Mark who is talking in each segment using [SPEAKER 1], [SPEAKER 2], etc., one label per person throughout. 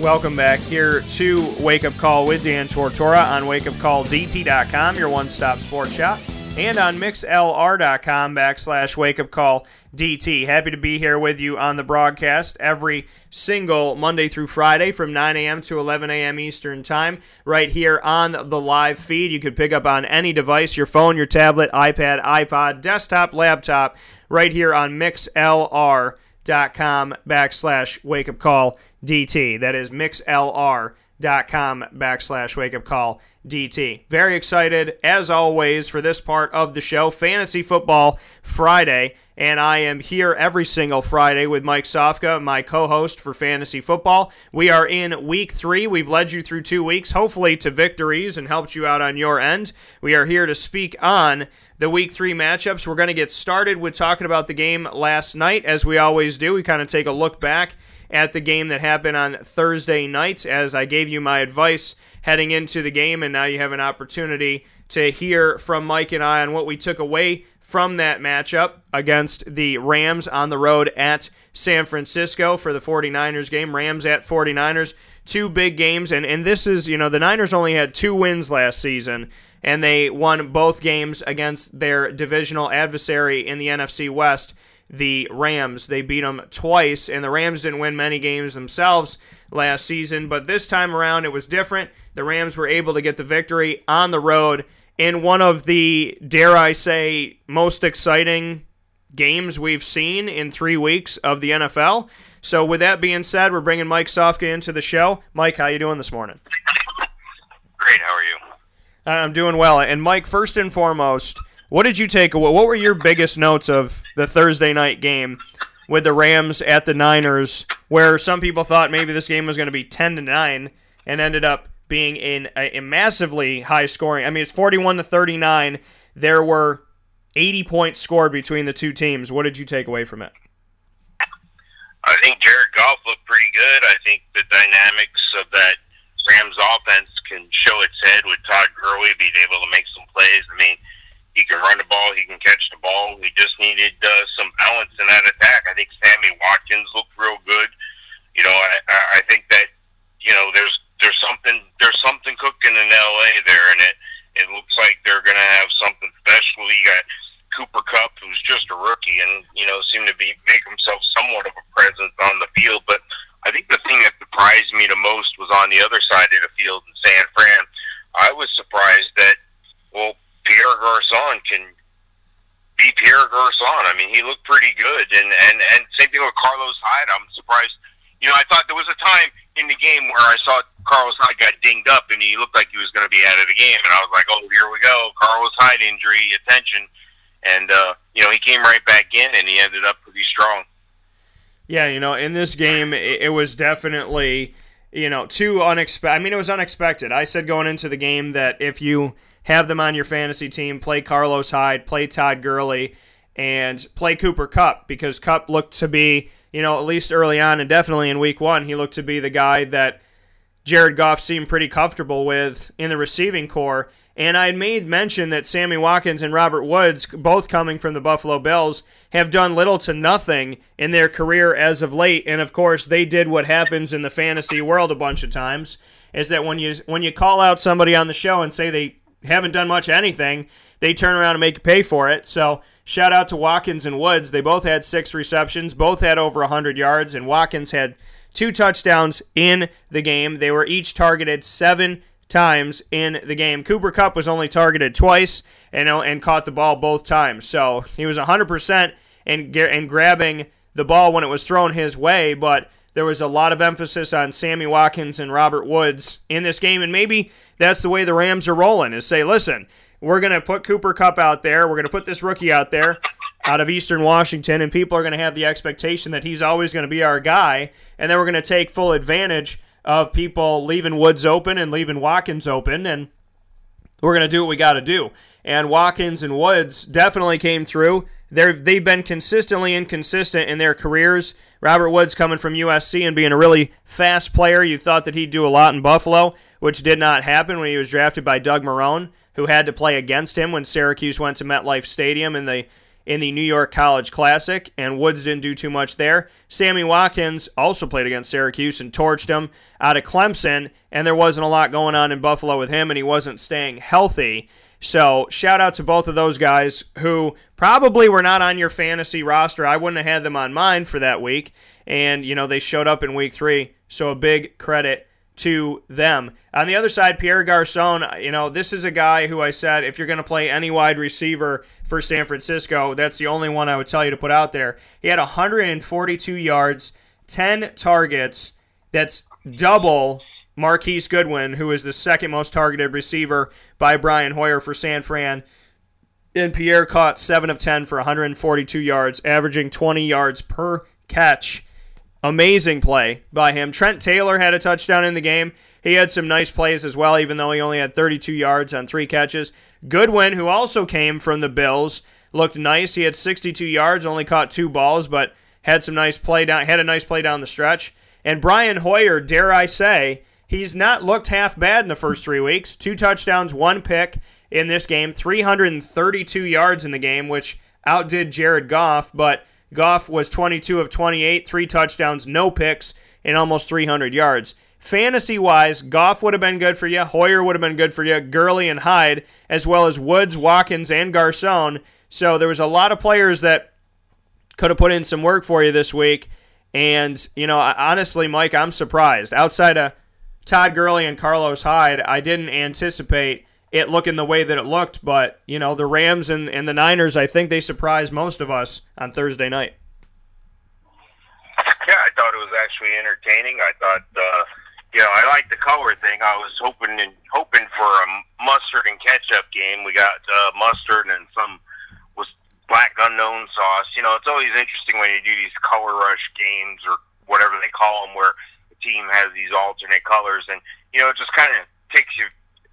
[SPEAKER 1] Welcome back here to Wake Up Call with Dan Tortora on wakeupcalldt.com, your one stop sports shop, and on mixlr.com backslash wakeupcalldt. Happy to be here with you on the broadcast every single Monday through Friday from 9 a.m. to 11 a.m. Eastern Time, right here on the live feed. You could pick up on any device your phone, your tablet, iPad, iPod, desktop, laptop, right here on mixlr.com backslash wakeupcall DT. That is mixlr.com backslash wake up call DT. Very excited, as always, for this part of the show, Fantasy Football Friday. And I am here every single Friday with Mike Sofka, my co host for Fantasy Football. We are in week three. We've led you through two weeks, hopefully to victories and helped you out on your end. We are here to speak on the week three matchups. We're going to get started with talking about the game last night, as we always do. We kind of take a look back at the game that happened on Thursday night. As I gave you my advice heading into the game, and now you have an opportunity to hear from Mike and I on what we took away from that matchup against the Rams on the road at San Francisco for the 49ers game. Rams at 49ers, two big games, and, and this is, you know, the Niners only had two wins last season, and they won both games against their divisional adversary in the NFC West the Rams. They beat them twice, and the Rams didn't win many games themselves last season, but this time around it was different. The Rams were able to get the victory on the road in one of the, dare I say, most exciting games we've seen in three weeks of the NFL. So, with that being said, we're bringing Mike Sofka into the show. Mike, how you doing this morning?
[SPEAKER 2] Great. How are you?
[SPEAKER 1] I'm doing well. And Mike, first and foremost, what did you take away? What were your biggest notes of the Thursday night game with the Rams at the Niners, where some people thought maybe this game was going to be 10 to 9 and ended up being in a, a massively high scoring. I mean, it's 41 to 39. There were 80 points scored between the two teams. What did you take away from it?
[SPEAKER 2] I think Jared Goff looked pretty good. I think the dynamics of that Rams offense can show its head with Todd Gurley being able to make some plays. I mean, he can run the ball. He can catch the ball. We just needed uh, some balance in that attack. I think Sammy Watkins looked real good. You know, I, I think that you know there's there's something there's something cooking in L.A. there, and it it looks like they're going to have something special. You got Cooper Kupp, who's just a rookie, and you know seemed to be make himself somewhat of a presence on the field. But I think the thing that surprised me the most was on the other side of the field in San Fran. I was surprised that well Pierre Garcon can be Pierre Garcon. I mean, he looked pretty good, and and and same thing with Carlos Hyde. I'm surprised. You know, I thought there was a time in where I saw Carlos Hyde got dinged up, and he looked like he was going to be out of the game, and I was like, oh, here we go, Carlos Hyde injury, attention, and uh, you know, he came right back in, and he ended up pretty strong.
[SPEAKER 1] Yeah, you know, in this game, it, it was definitely, you know, too unexpected. I mean, it was unexpected. I said going into the game that if you have them on your fantasy team. Play Carlos Hyde, play Todd Gurley, and play Cooper Kupp because Kupp looked to be, you know, at least early on and definitely in week one, he looked to be the guy that Jared Goff seemed pretty comfortable with in the receiving corps. And I made mention that Sammy Watkins and Robert Woods, both coming from the Buffalo Bills, have done little to nothing in their career as of late. And of course, they did what happens in the fantasy world a bunch of times is that when you when you call out somebody on the show and say they haven't done much anything, they turn around and make you pay for it. So shout out to Watkins and Woods. They both had six receptions, both had over 100 yards, and Watkins had two touchdowns in the game. They were each targeted seven times in the game. Cooper Kupp was only targeted twice and uh, and caught the ball both times. So he was 100% in, in grabbing the ball when it was thrown his way, but there was a lot of emphasis on Sammy Watkins and Robert Woods in this game, and maybe that's the way the Rams are rolling. Is say, listen, we're going to put Cooper Kupp out there, we're going to put this rookie out there out of Eastern Washington, and people are going to have the expectation that he's always going to be our guy, and then we're going to take full advantage of people leaving Woods open and leaving Watkins open, and we're going to do what we got to do. And Watkins and Woods definitely came through. They're, they've been consistently inconsistent in their careers. Robert Woods coming from USC and being a really fast player. You thought that he'd do a lot in Buffalo, which did not happen when he was drafted by Doug Marrone, who had to play against him when Syracuse went to MetLife Stadium in the in the New York College Classic, and Woods didn't do too much there. Sammy Watkins also played against Syracuse and torched him out of Clemson, and there wasn't a lot going on in Buffalo with him, and he wasn't staying healthy. So, shout out to both of those guys who probably were not on your fantasy roster. I wouldn't have had them on mine for that week. And, you know, they showed up in week three. So, a big credit to them. On the other side, Pierre Garcon, you know, this is a guy who I said if you're going to play any wide receiver for San Francisco, that's the only one I would tell you to put out there. He had 142 yards, 10 targets. That's double Marquise Goodwin, who is the second most targeted receiver by Brian Hoyer for San Fran. And Pierre caught 7 of 10 for 142 yards, averaging 20 yards per catch. Amazing play by him. Trent Taylor had a touchdown in the game. He had some nice plays as well, even though he only had 32 yards on three catches. Goodwin, who also came from the Bills, looked nice. He had 62 yards, only caught two balls, but had some nice play down. Had a nice play down the stretch. And Brian Hoyer, dare I say, he's not looked half bad in the first three weeks. Two touchdowns, one pick in this game, 332 yards in the game, which outdid Jared Goff, but Goff was 22 of 28, three touchdowns, no picks, and almost 300 yards. Fantasy wise, Goff would have been good for you. Hoyer would have been good for you. Gurley and Hyde, as well as Woods, Watkins, and Garcon. So there was a lot of players that could have put in some work for you this week. And, you know, honestly, Mike, I'm surprised. Outside of Todd Gurley and Carlos Hyde, I didn't anticipate it looking the way that it looked. But, you know, the Rams and, and the Niners, I think they surprised most of us on Thursday night.
[SPEAKER 2] Yeah, I thought it was actually entertaining. I thought, uh, you know, I like the color thing. I was hoping and hoping for a mustard and ketchup game. We got uh, mustard and some was black unknown sauce. You know, it's always interesting when you do these color rush games or whatever they call them, where the team has these alternate colors, and you know, it just kind of takes you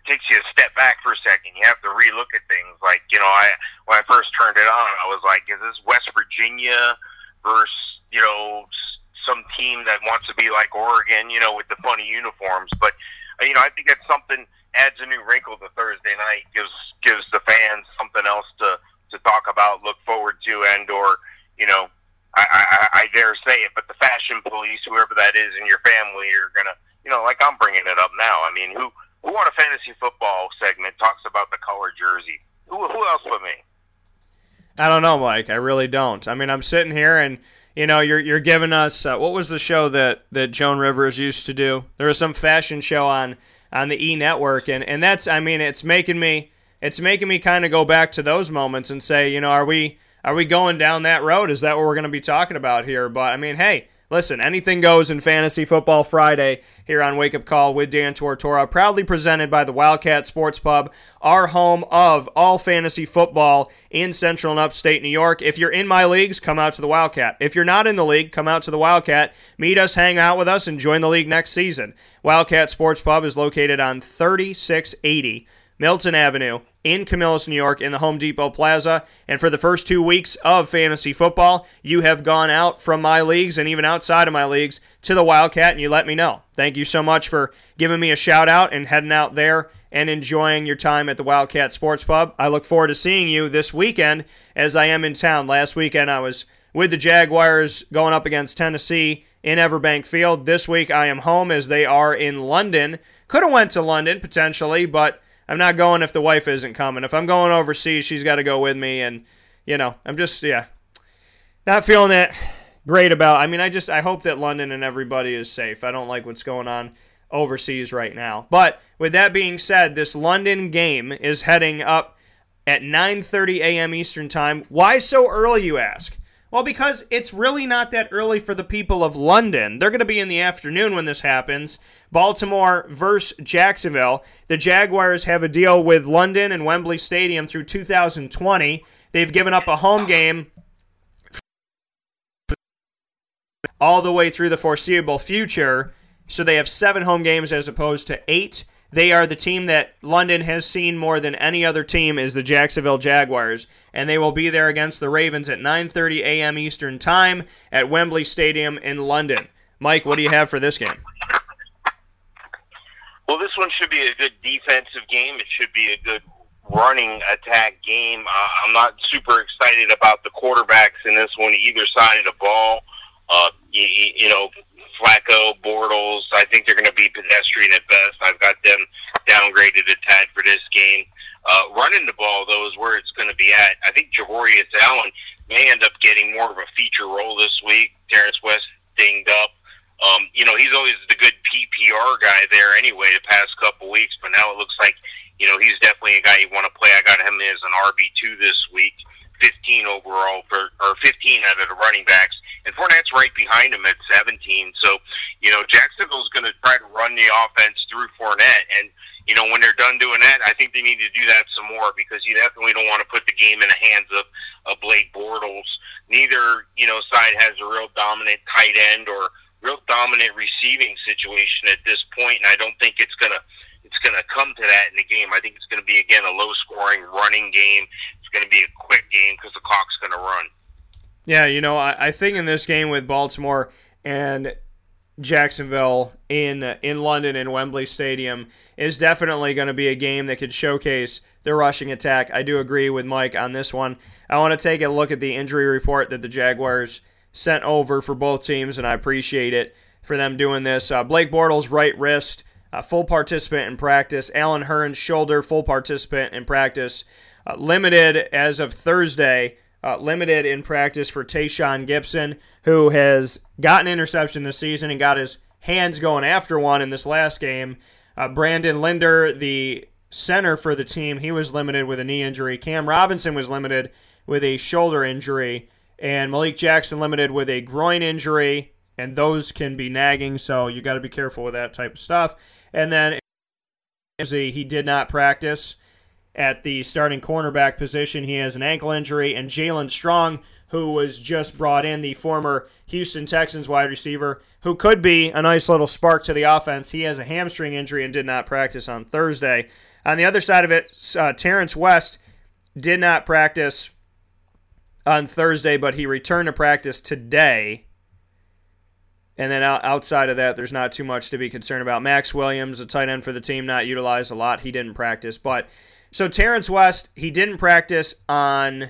[SPEAKER 2] takes you a step back for a second. You have to relook at things. Like you know, I when I first turned it on, I was like, "Is this West Virginia versus you know some team that wants to be like Oregon? You know, with the funny uniforms." But uh, you know, I think that's something adds a new wrinkle to Thursday night. gives gives the fans something else to to talk about, look forward to, and or you know. I, I, I dare say it, but the fashion police, whoever that is in your family, are gonna, you know, like I'm bringing it up now. I mean, who who on a fantasy football segment talks about the color jersey? Who, who else but me?
[SPEAKER 1] I don't know, Mike. I really don't. I mean, I'm sitting here and you know you're you're giving us uh, what was the show that that Joan Rivers used to do? There was some fashion show on on the E Network, and and that's I mean it's making me it's making me kind of go back to those moments and say you know are we are we going down that road? Is that what we're going to be talking about here? But I mean, hey, Listen, anything goes in Fantasy Football Friday here on Wake Up Call with Dan Tortora, proudly presented by the Wildcat Sports Pub, our home of all fantasy football in Central and Upstate New York. If you're in my leagues, come out to the Wildcat. If you're not in the league, come out to the Wildcat, meet us, hang out with us, and join the league next season. Wildcat Sports Pub is located on 3680 Milton Avenue in Camillus, New York, in the Home Depot Plaza. And for the first two weeks of fantasy football, you have gone out from my leagues and even outside of my leagues to the Wildcat, and you let me know. Thank you so much for giving me a shout out and heading out there and enjoying your time at the Wildcat Sports Pub. I look forward to seeing you this weekend as I am in town. Last weekend, I was with the Jaguars going up against Tennessee in Everbank Field. This week, I am home as they are in London. Could have went to London potentially, but I'm not going if the wife isn't coming. If I'm going overseas, she's got to go with me. And, you know, I'm just, yeah, not feeling it great about. I mean, I just, I hope that London and everybody is safe. I don't like what's going on overseas right now. But with that being said, this London game is heading up at 9:30 a.m. Eastern Time. Why so early, you ask? Well, because it's really not that early for the people of London. They're going to be in the afternoon when this happens. Baltimore versus Jacksonville. The Jaguars have a deal with London and Wembley Stadium through 2020. They've given up a home game all the way through the foreseeable future. So they have seven home games as opposed to eight. They are the team that London has seen more than any other team is the Jacksonville Jaguars, and they will be there against the Ravens at 9:30 a.m. Eastern Time at Wembley Stadium in London. Mike, what do you have for this game?
[SPEAKER 2] Well, this one should be a good defensive game. It should be a good running attack game. Uh, I'm not super excited about the quarterbacks in this one, either side of the ball. Uh, you, you know, Flacco, Bortles. I think they're going to be pedestrian at best. I've got them downgraded a tad for this game. Uh, running the ball, though, is where it's going to be at. I think Javorius Allen may end up getting more of a feature role this week. Terrence West dinged up. Um, you know, he's always the good PPR guy there anyway the past couple weeks, but now it looks like, you know, he's definitely a guy you want to play. I got him as an RB2 this week, 15 overall, for, or 15 out of the running backs. And Fournette's right behind him at 17. So, you know, Jacksonville's going to try to run the offense through Fournette. And, you know, when they're done doing that, I think they need to do that some more because you definitely don't want to put the game in the hands of, of Blake Bortles. Neither, you know, side has a real dominant tight end or real dominant receiving situation at this point, and I don't think it's gonna it's gonna come to that in the game. I think it's gonna be again a low scoring running game. It's gonna be a quick game because the clock's gonna run.
[SPEAKER 1] Yeah, you know, I, I think in this game with Baltimore and Jacksonville in in London in Wembley Stadium is definitely going to be a game that could showcase their rushing attack. I do agree with Mike on this one. I want to take a look at the injury report that the Jaguars sent over for both teams, and I appreciate it for them doing this. Uh, Blake Bortles right wrist, uh, full participant in practice. Allen Hurns shoulder, full participant in practice. Uh, limited as of Thursday uh, limited in practice for Tashaun Gipson, who has gotten interception this season and got his hands going after one in this last game. Uh, Brandon Linder, the center for the team, he was limited with a knee injury. Cam Robinson was limited with a shoulder injury, and Malik Jackson limited with a groin injury, and those can be nagging, so you got to be careful with that type of stuff. And then he did not practice at the starting cornerback position. He has an ankle injury, and Jaelen Strong, who was just brought in, the former Houston Texans wide receiver, who could be a nice little spark to the offense. He has a hamstring injury and did not practice on Thursday. On the other side of it, uh, Terrence West did not practice on Thursday, but he returned to practice today. And then outside of that, there's not too much to be concerned about. Maxx Williams, a tight end for the team, not utilized a lot. He didn't practice, but so Terrence West, he didn't practice on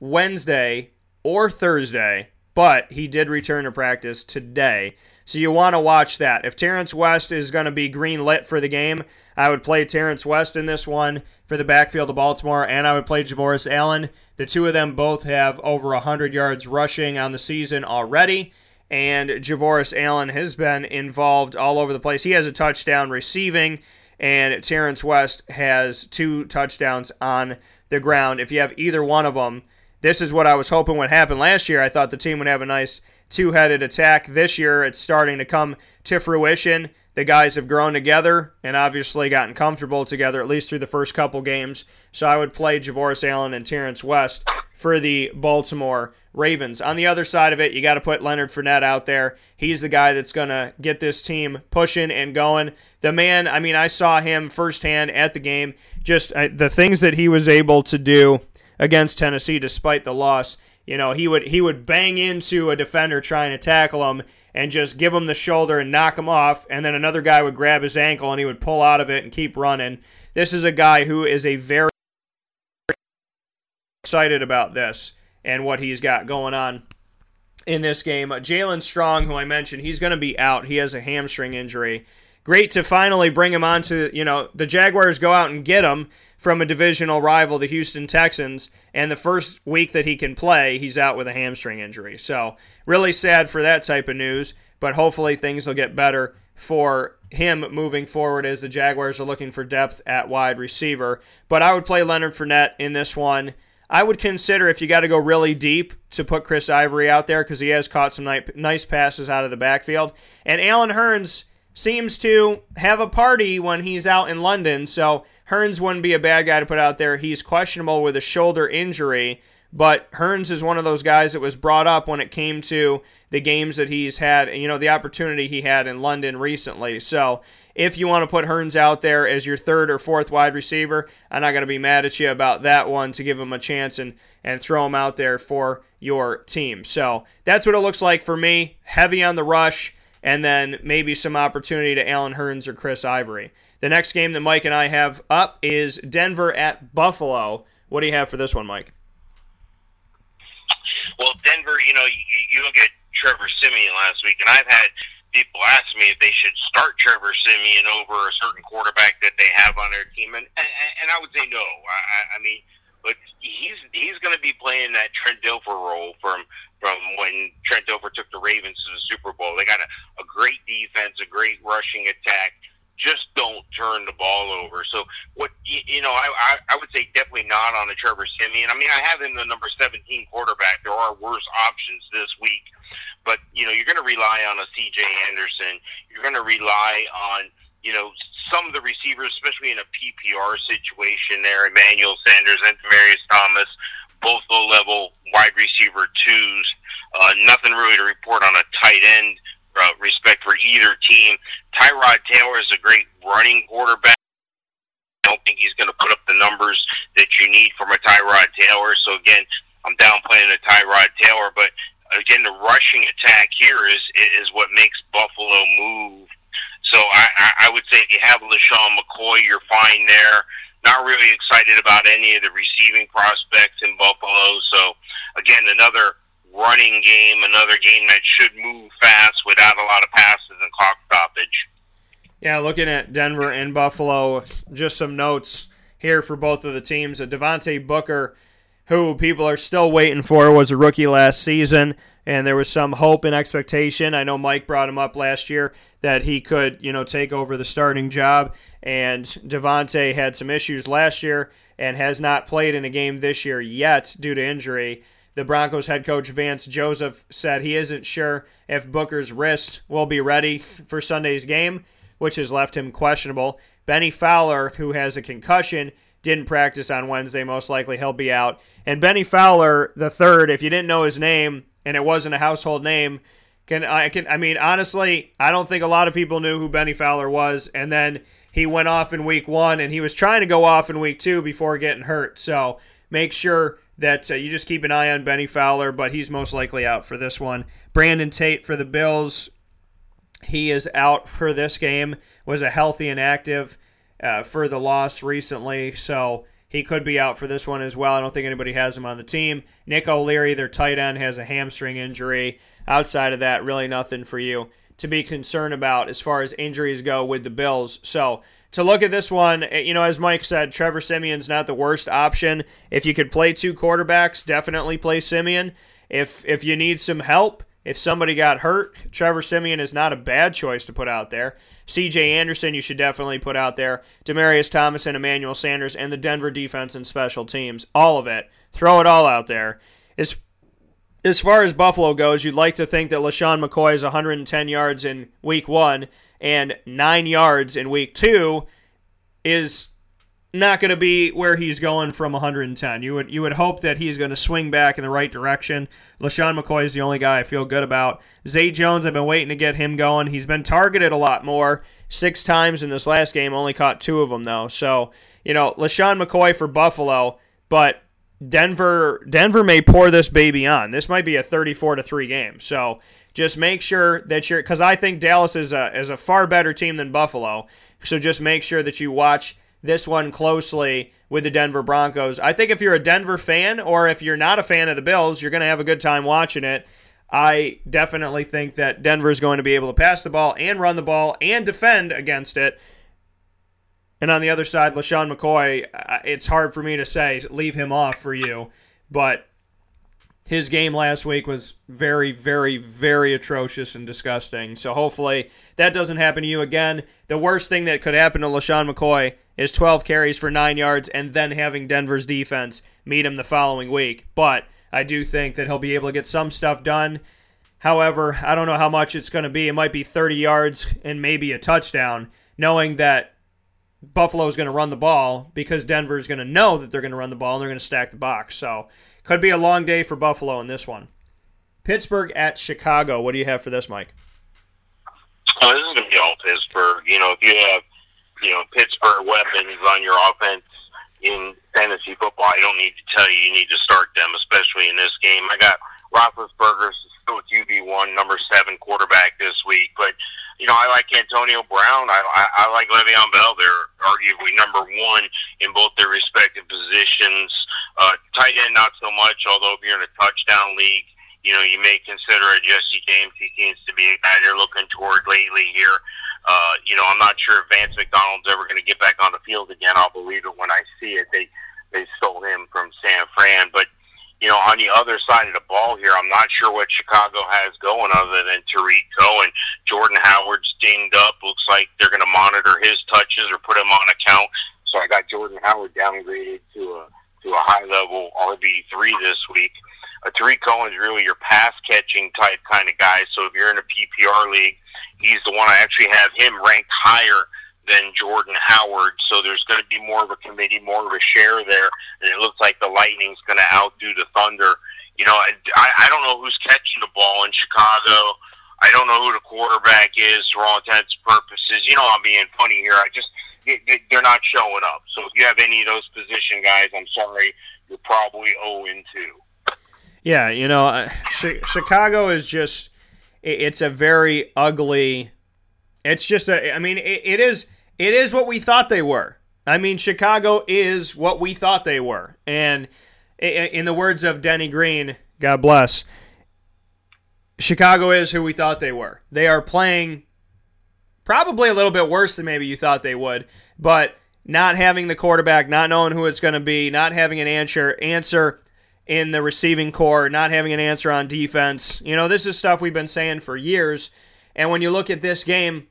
[SPEAKER 1] Wednesday or Thursday, but he did return to practice today. So you want to watch that. If Terrence West is going to be green lit for the game, I would play Terrence West in this one for the backfield of Baltimore, and I would play Javorius Allen. The two of them both have over 100 yards rushing on the season already, and Javorius Allen has been involved all over the place. He has a touchdown receiving and Terrence West has two touchdowns on the ground. If you have either one of them, this is what I was hoping would happen last year. I thought the team would have a nice two headed attack. This year, it's starting to come to fruition. The guys have grown together and obviously gotten comfortable together, at least through the first couple games. So I would play Javorius Allen and Terrence West for the Baltimore Ravens. On the other side of it, you got to put Leonard Fournette out there. He's the guy that's going to get this team pushing and going. The man, I mean, I saw him firsthand at the game. Just uh, the things that he was able to do against Tennessee despite the loss. You know, he would he would bang into a defender trying to tackle him and just give him the shoulder and knock him off, and then another guy would grab his ankle and he would pull out of it and keep running. This is a guy who is a very excited about this and what he's got going on in this game. Uh, Jaelen Strong, who I mentioned, he's going to be out. He has a hamstring injury. Great to finally bring him on to, you know, the Jaguars go out and get him from a divisional rival, the Houston Texans, and the first week that he can play, he's out with a hamstring injury. So, really sad for that type of news, but hopefully things will get better for him moving forward as the Jaguars are looking for depth at wide receiver. But I would play Leonard Fournette in this one. I would consider if you got to go really deep to put Chris Ivory out there because he has caught some nice passes out of the backfield. And Allen Hurns seems to have a party when he's out in London, so Hurns wouldn't be a bad guy to put out there. He's questionable with a shoulder injury, but Hurns is one of those guys that was brought up when it came to the games that he's had, you know, the opportunity he had in London recently. So if you want to put Hurns out there as your third or fourth wide receiver, I'm not going to be mad at you about that one to give him a chance and, and throw him out there for your team. So that's what it looks like for me. Heavy on the rush, and then maybe some opportunity to Allen Hurns or Chris Ivory. The next game that Mike and I have up is Denver at Buffalo. What do you have for this one, Mike?
[SPEAKER 2] Well, Denver, you know, you, you look at Trevor Siemian last week, and I've had people ask me if they should start Trevor Siemian over a certain quarterback that they have on their team, and and, and I would say no. I, I mean, but he's he's going to be playing that Trent Dilfer role from from when Trent Dilfer took the Ravens to the Super Bowl. They got a, a great defense, a great rushing attack. Just don't turn the ball over. So what you, know, I, I I would say definitely not on the Trevor Siemian. I mean, I have him the number seventeen quarterback. There are worse options this week, but you know, you're going to rely on a C.J. Anderson. You're going to rely on you know, some of the receivers, especially in a PPR situation there, Emmanuel Sanders and Demaryius Thomas, both low level wide receiver twos. Uh, nothing really to report on a tight end uh, respect for either team. Tyrod Taylor is a great running quarterback. I don't think he's going to put up the numbers that you need from a Tyrod Taylor. So again, I'm downplaying the Tyrod Taylor, but again, the rushing attack here is is what makes Buffalo move so I, I would say if you have LeSean McCoy, you're fine there. Not really excited about any of the receiving prospects in Buffalo. So again, another running game, another game that should move fast without a lot of passes and clock stoppage.
[SPEAKER 1] Yeah, looking at Denver and Buffalo, just some notes here for both of the teams. Devontae Booker, who people are still waiting for, was a rookie last season and there was some hope and expectation. I know Mike brought him up last year that he could, you know, take over the starting job. And Devontae had some issues last year and has not played in a game this year yet due to injury. The Broncos head coach Vance Joseph said he isn't sure if Booker's wrist will be ready for Sunday's game, which has left him questionable. Bennie Fowler, who has a concussion, didn't practice on Wednesday. Most likely he'll be out. And Bennie Fowler, the third, if you didn't know his name, and it wasn't a household name. Can I can I mean honestly, I don't think a lot of people knew who Bennie Fowler was, and then he went off in week one, and he was trying to go off in week two before getting hurt. So make sure that uh, you just keep an eye on Bennie Fowler, but he's most likely out for this one. Brandon Tate for the Bills, he is out for this game. Was a healthy and active uh, for the loss recently, so he could be out for this one as well. I don't think anybody has him on the team. Nick O'Leary, their tight end, has a hamstring injury. Outside of that, really nothing for you to be concerned about as far as injuries go with the Bills. So, to look at this one, eh, you know, as Mike said, Trevor Siemian's not the worst option. If you could play two quarterbacks, definitely play Siemian. If if you need some help, if somebody got hurt, Trevor Siemian is not a bad choice to put out there. CJ Anderson, you should definitely put out there. Demaryius Thomas and Emmanuel Sanders and the Denver defense and special teams. All of it. Throw it all out there. As far as Buffalo goes, you'd like to think that LeSean McCoy is 110 yards in week one and nine yards in week two is not going to be where he's going from 110. You would you would hope that he's going to swing back in the right direction. LeSean McCoy is the only guy I feel good about. Zay Jones, I've been waiting to get him going. He's been targeted a lot more, six times in this last game. Only caught two of them though. So you know LeSean McCoy for Buffalo, but Denver Denver may pour this baby on. This might be a 34 to three game. So just make sure that you're because I think Dallas is a is a far better team than Buffalo. So just make sure that you watch this one closely with the Denver Broncos. I think if you're a Denver fan or if you're not a fan of the Bills, you're going to have a good time watching it. I definitely think that Denver is going to be able to pass the ball and run the ball and defend against it. And on the other side, LeSean McCoy, uh, it's hard for me to say leave him off for you, but his game last week was very, very, very atrocious and disgusting. So hopefully that doesn't happen to you again. The worst thing that could happen to LeSean McCoy is 12 carries for nine yards and then having Denver's defense meet him the following week. But I do think that he'll be able to get some stuff done. However, I don't know how much it's going to be. It might be 30 yards and maybe a touchdown, knowing that Buffalo's going to run the ball because Denver's going to know that they're going to run the ball and they're going to stack the box. So, could be a long day for Buffalo in this one. Pittsburgh at Chicago. What do you have for this, Mike?
[SPEAKER 2] Oh, this is going to be all Pittsburgh. You know, if you have you know Pittsburgh weapons on your offense in fantasy football. I don't need to tell you you need to start them, especially in this game. I got Roethlisberger still with QB1, number seven quarterback this week. But you know, I like Antonio Brown. I, I, I like Le'Veon Bell. They're arguably number one in both their respective positions. Uh, tight end, not so much. Although if you're in a touchdown league, you know, you may consider a Jesse James. He seems to be a guy they're looking toward lately here. Uh, you know, I'm not sure if Vance McDonald's ever going to get back on the field again. I'll believe it when I see it. They they stole him from San Fran, but you know, on the other side of the ball here, I'm not sure what Chicago has going other than Tarik Cohen. Jordan Howard's dinged up. Looks like they're going to monitor his touches or put him on account. So I got Jordan Howard downgraded to a to a high level RB three this week. Uh, Tarik Cohen's really your pass catching type kind of guy. So if you're in a PPR league, he's the one I actually have him ranked higher than Jordan Howard. So there's going to be more of a committee, more of a share there, and it looks like the Lightning's going to outdo the Thunder. You know, I, I don't know who's catching the ball in Chicago. I don't know who the quarterback is for all intents and purposes. You know, I'm being funny here. I just they're not showing up. So if you have any of those position guys, I'm sorry, you're probably 0 2.
[SPEAKER 1] Yeah, you know, uh, Chicago is just it's a very ugly it's just a. I mean, it, it is. It is what we thought they were. I mean, Chicago is what we thought they were, and in the words of Denny Green, God bless, Chicago is who we thought they were. They are playing probably a little bit worse than maybe you thought they would, but not having the quarterback, not knowing who it's going to be, not having an answer answer in the receiving corps, not having an answer on defense. You know, this is stuff we've been saying for years. And when you look at this game,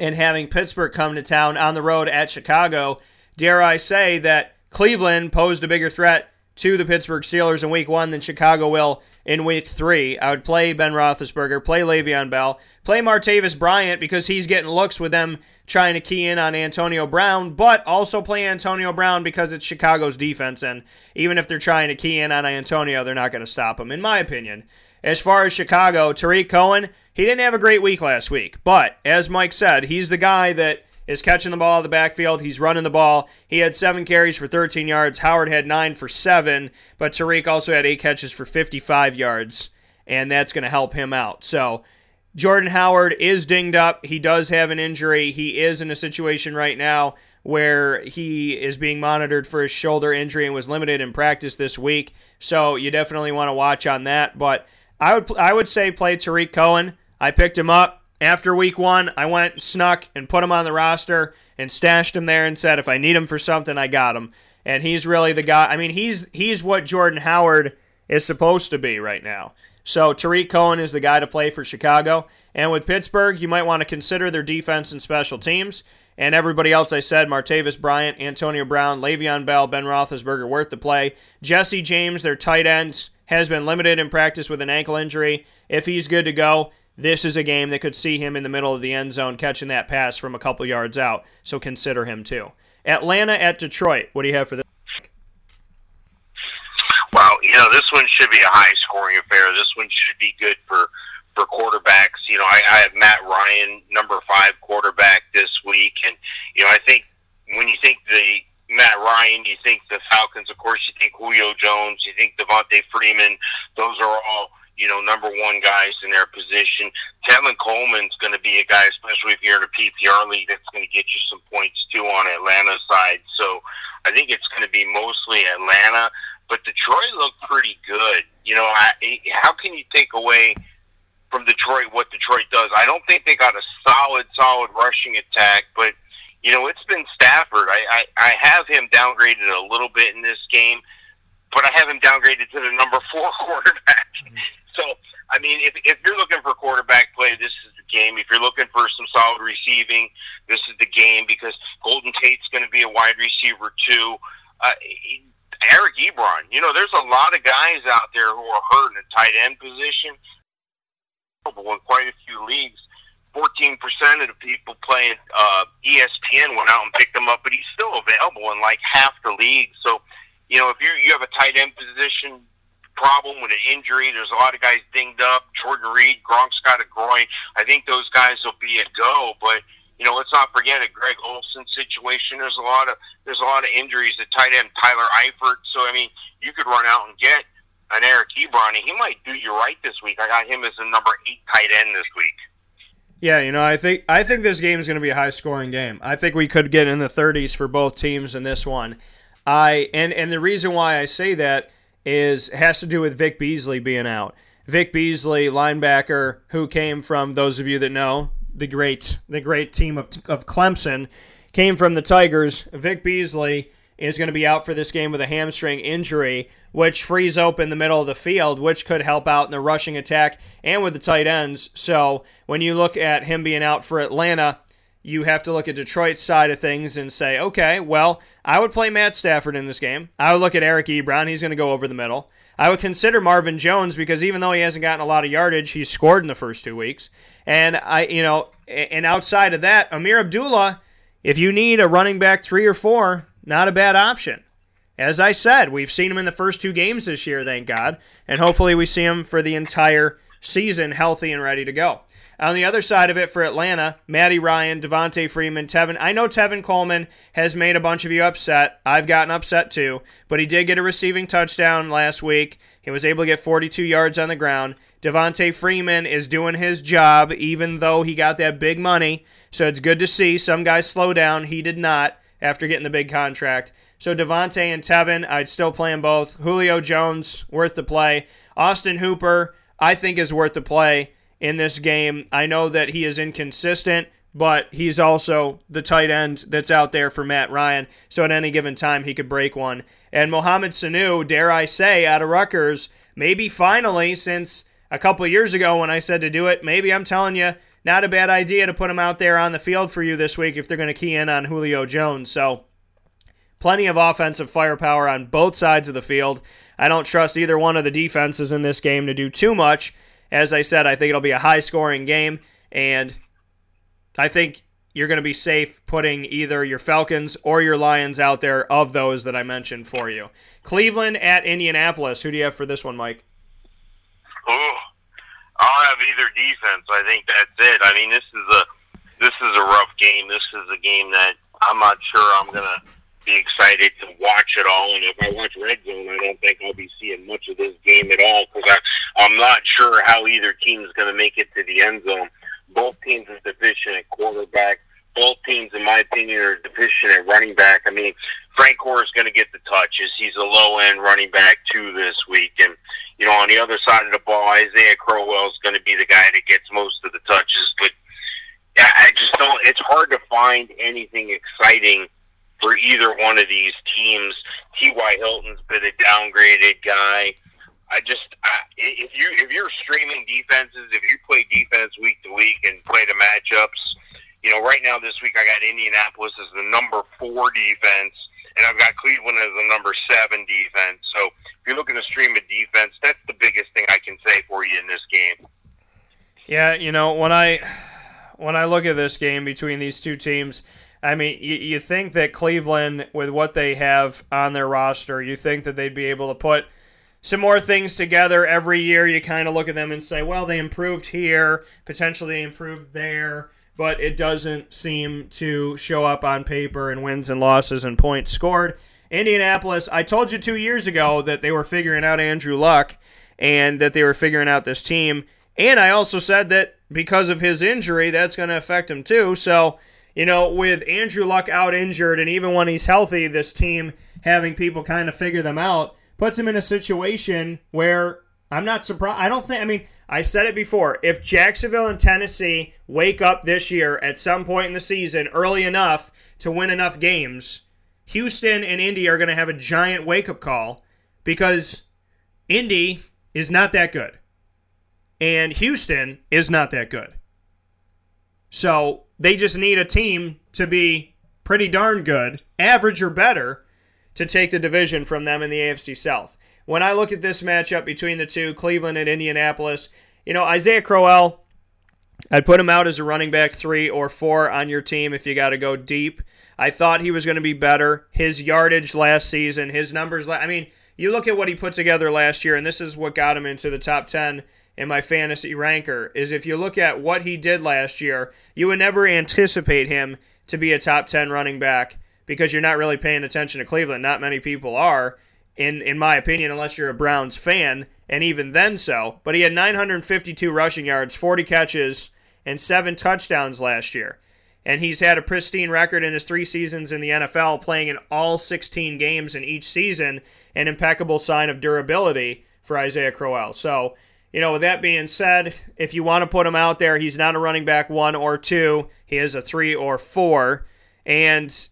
[SPEAKER 1] and having Pittsburgh come to town on the road at Chicago, dare I say that Cleveland posed a bigger threat to the Pittsburgh Steelers in week one than Chicago will in week three. I would play Ben Roethlisberger, play Le'Veon Bell, play Martavis Bryant because he's getting looks with them trying to key in on Antonio Brown, but also play Antonio Brown because it's Chicago's defense. And even if they're trying to key in on Antonio, they're not going to stop him, in my opinion. As far as Chicago, Tarik Cohen, he didn't have a great week last week, but as Mike said, he's the guy that is catching the ball in the backfield. He's running the ball. He had seven carries for 13 yards. Howard had nine for seven, but Tarik also had eight catches for 55 yards, and that's going to help him out. So Jordan Howard is dinged up. He does have an injury. He is in a situation right now where he is being monitored for his shoulder injury and was limited in practice this week. So you definitely want to watch on that. But I would I would say play Tarik Cohen. I picked him up after week one. I went snuck and put him on the roster and stashed him there and said if I need him for something, I got him. And he's really the guy. I mean, he's he's what Jordan Howard is supposed to be right now. So Tarik Cohen is the guy to play for Chicago. And with Pittsburgh, you might want to consider their defense and special teams. And everybody else I said, Martavis Bryant, Antonio Brown, Le'Veon Bell, Ben Roethlisberger, worth the play. Jesse James, their tight ends has been limited in practice with an ankle injury. If he's good to go, this is a game that could see him in the middle of the end zone catching that pass from a couple yards out. So consider him too. Atlanta at Detroit. What do you have for this?
[SPEAKER 2] Well, you know, this one should be a high scoring affair. This one should be good for for quarterbacks. You know, I, I have Matt Ryan, number five quarterback this week, and you know, I think when you think the Matt Ryan, you think the Falcons, of course, you think Julio Jones, you think Devonta Freeman. Those are all, you know, number one guys in their position. Tevin Coleman's going to be a guy, especially if you're in a PPR league, that's going to get you some points too on Atlanta's side. So I think it's going to be mostly Atlanta. But Detroit looked pretty good. You know, I, how can you take away from Detroit what Detroit does? I don't think they got a solid, solid rushing attack, but – you know, it's been Stafford. I, I, I have him downgraded a little bit in this game, but I have him downgraded to the number four quarterback. so, I mean, if, if you're looking for quarterback play, this is the game. If you're looking for some solid receiving, this is the game because Golden Tate's going to be a wide receiver too. Uh, Eric Ebron, you know, there's a lot of guys out there who are hurt in the tight end position. In quite a few leagues, 14% of the people playing uh, ESPN went out and picked him up, but he's still available in like half the league. So, you know, if you you have a tight end position problem with an injury, there's a lot of guys dinged up. Jordan Reed, Gronk's got a groin. I think those guys will be a go, but you know, let's not forget a Greg Olsen situation. There's a lot of there's a lot of injuries at tight end. Tyler Eifert. So I mean, you could run out and get an Eric Ebron, he might do you right this week. I got him as the number eight tight end this week.
[SPEAKER 1] Yeah, you know, I think I think this game is going to be a high scoring game. I think we could get in the 30s for both teams in this one. I and and the reason why I say that is has to do with Vic Beasley being out. Vic Beasley, linebacker, who came from those of you that know the great the great team of of Clemson, came from the Tigers. Vic Beasley is going to be out for this game with a hamstring injury, which frees open the middle of the field, which could help out in the rushing attack and with the tight ends. So when you look at him being out for Atlanta, you have to look at Detroit's side of things and say, okay, well, I would play Matt Stafford in this game. I would look at Eric Ebron. He's going to go over the middle. I would consider Marvin Jones because even though he hasn't gotten a lot of yardage, he's scored in the first two weeks. And I, you know, and outside of that, Ameer Abdullah, if you need a running back three or four, not a bad option. As I said, we've seen him in the first two games this year, thank God, and hopefully we see him for the entire season healthy and ready to go. On the other side of it for Atlanta, Matty Ryan, Devonta Freeman, Tevin. I know Tevin Coleman has made a bunch of you upset. I've gotten upset too, but he did get a receiving touchdown last week. He was able to get 42 yards on the ground. Devonta Freeman is doing his job, even though he got that big money. So it's good to see some guys slow down. He did not after getting the big contract. So Devonta and Tevin, I'd still play them both. Julio Jones, worth the play. Austin Hooper, I think is worth the play in this game. I know that he is inconsistent, but he's also the tight end that's out there for Matt Ryan. So at any given time, he could break one. And Mohamed Sanu, dare I say, out of Rutgers, maybe finally, since a couple years ago when I said to do it, maybe I'm telling you, not a bad idea to put him out there on the field for you this week if they're going to key in on Julio Jones. So, plenty of offensive firepower on both sides of the field. I don't trust either one of the defenses in this game to do too much. As I said, I think it'll be a high scoring game, and I think you're going to be safe putting either your Falcons or your Lions out there of those that I mentioned for you. Cleveland at Indianapolis. Who do you have for this one, Mike?
[SPEAKER 2] Oh, I'll have either defense. I think that's it. I mean, this is a this is a rough game. This is a game that I'm not sure I'm gonna be excited to watch it all. And if I watch Red Zone, I don't think I'll be seeing much of this game at all because I'm not sure how either team is going to make it to the end zone. Both teams are deficient at quarterback. Both teams, in my opinion, are deficient at running back. I mean, Frank Gore is going to get the touches. He's a low end running back too this week, and you know, on the other side of the ball, Isaiah Crowell is going to be the guy that gets most of the touches. But I just don't. It's hard to find anything exciting for either one of these teams. T.Y. Hilton's been a downgraded guy. I just I, if you if you're streaming defenses, if you play defense week to week and play the matchups, you know, right now this week I got Indianapolis as the number four defense and I've got Cleveland as the number seven defense. So if you're looking to stream a defense, that's the biggest thing I can say for you in this game.
[SPEAKER 1] Yeah, you know when I when I look at this game between these two teams, I mean, you, you think that Cleveland, with what they have on their roster, you think that they'd be able to put some more things together every year. You kind of look at them and say, well, they improved here, potentially improved there but it doesn't seem to show up on paper in wins and losses and points scored. Indianapolis, I told you two years ago that they were figuring out Andrew Luck and that they were figuring out this team. And I also said that because of his injury, that's going to affect him too. So, you know, with Andrew Luck out injured, and even when he's healthy, this team having people kind of figure them out puts him in a situation where I'm not surprised. I don't think, I mean, I said it before. If Jacksonville and Tennessee wake up this year at some point in the season early enough to win enough games, Houston and Indy are going to have a giant wake up call because Indy is not that good. And Houston is not that good. So they just need a team to be pretty darn good, average or better, to take the division from them in the AFC South when I look at this matchup between the two, Cleveland and Indianapolis, you know, Isaiah Crowell, I'd put him out as a running back three or four on your team if you got to go deep. I thought he was going to be better. His yardage last season, his numbers, I mean, you look at what he put together last year, and this is what got him into the top 10 in my fantasy ranker, is if you look at what he did last year, you would never anticipate him to be a top 10 running back because you're not really paying attention to Cleveland. Not many people are. In in my opinion, unless you're a Browns fan, and even then so. But he had 952 rushing yards, 40 catches, and seven touchdowns last year. And he's had a pristine record in his three seasons in the NFL, playing in all 16 games in each season, an impeccable sign of durability for Isaiah Crowell. So, you know, with that being said, if you want to put him out there, he's not a running back one or two. He is a three or four. And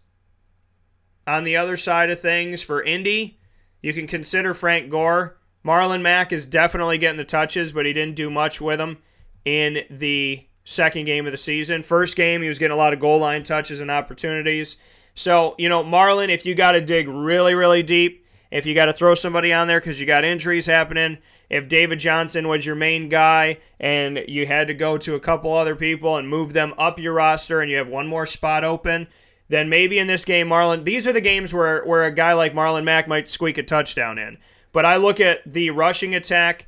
[SPEAKER 1] on the other side of things, for Indy, you can consider Frank Gore. Marlon Mack is definitely getting the touches, but he didn't do much with them in the second game of the season. First game, he was getting a lot of goal line touches and opportunities. So, you know, Marlon, if you got to dig really, really deep, if you got to throw somebody on there because you got injuries happening, if David Johnson was your main guy and you had to go to a couple other people and move them up your roster and you have one more spot open, then maybe in this game, Marlon, these are the games where, where a guy like Marlon Mack might squeak a touchdown in. But I look at the rushing attack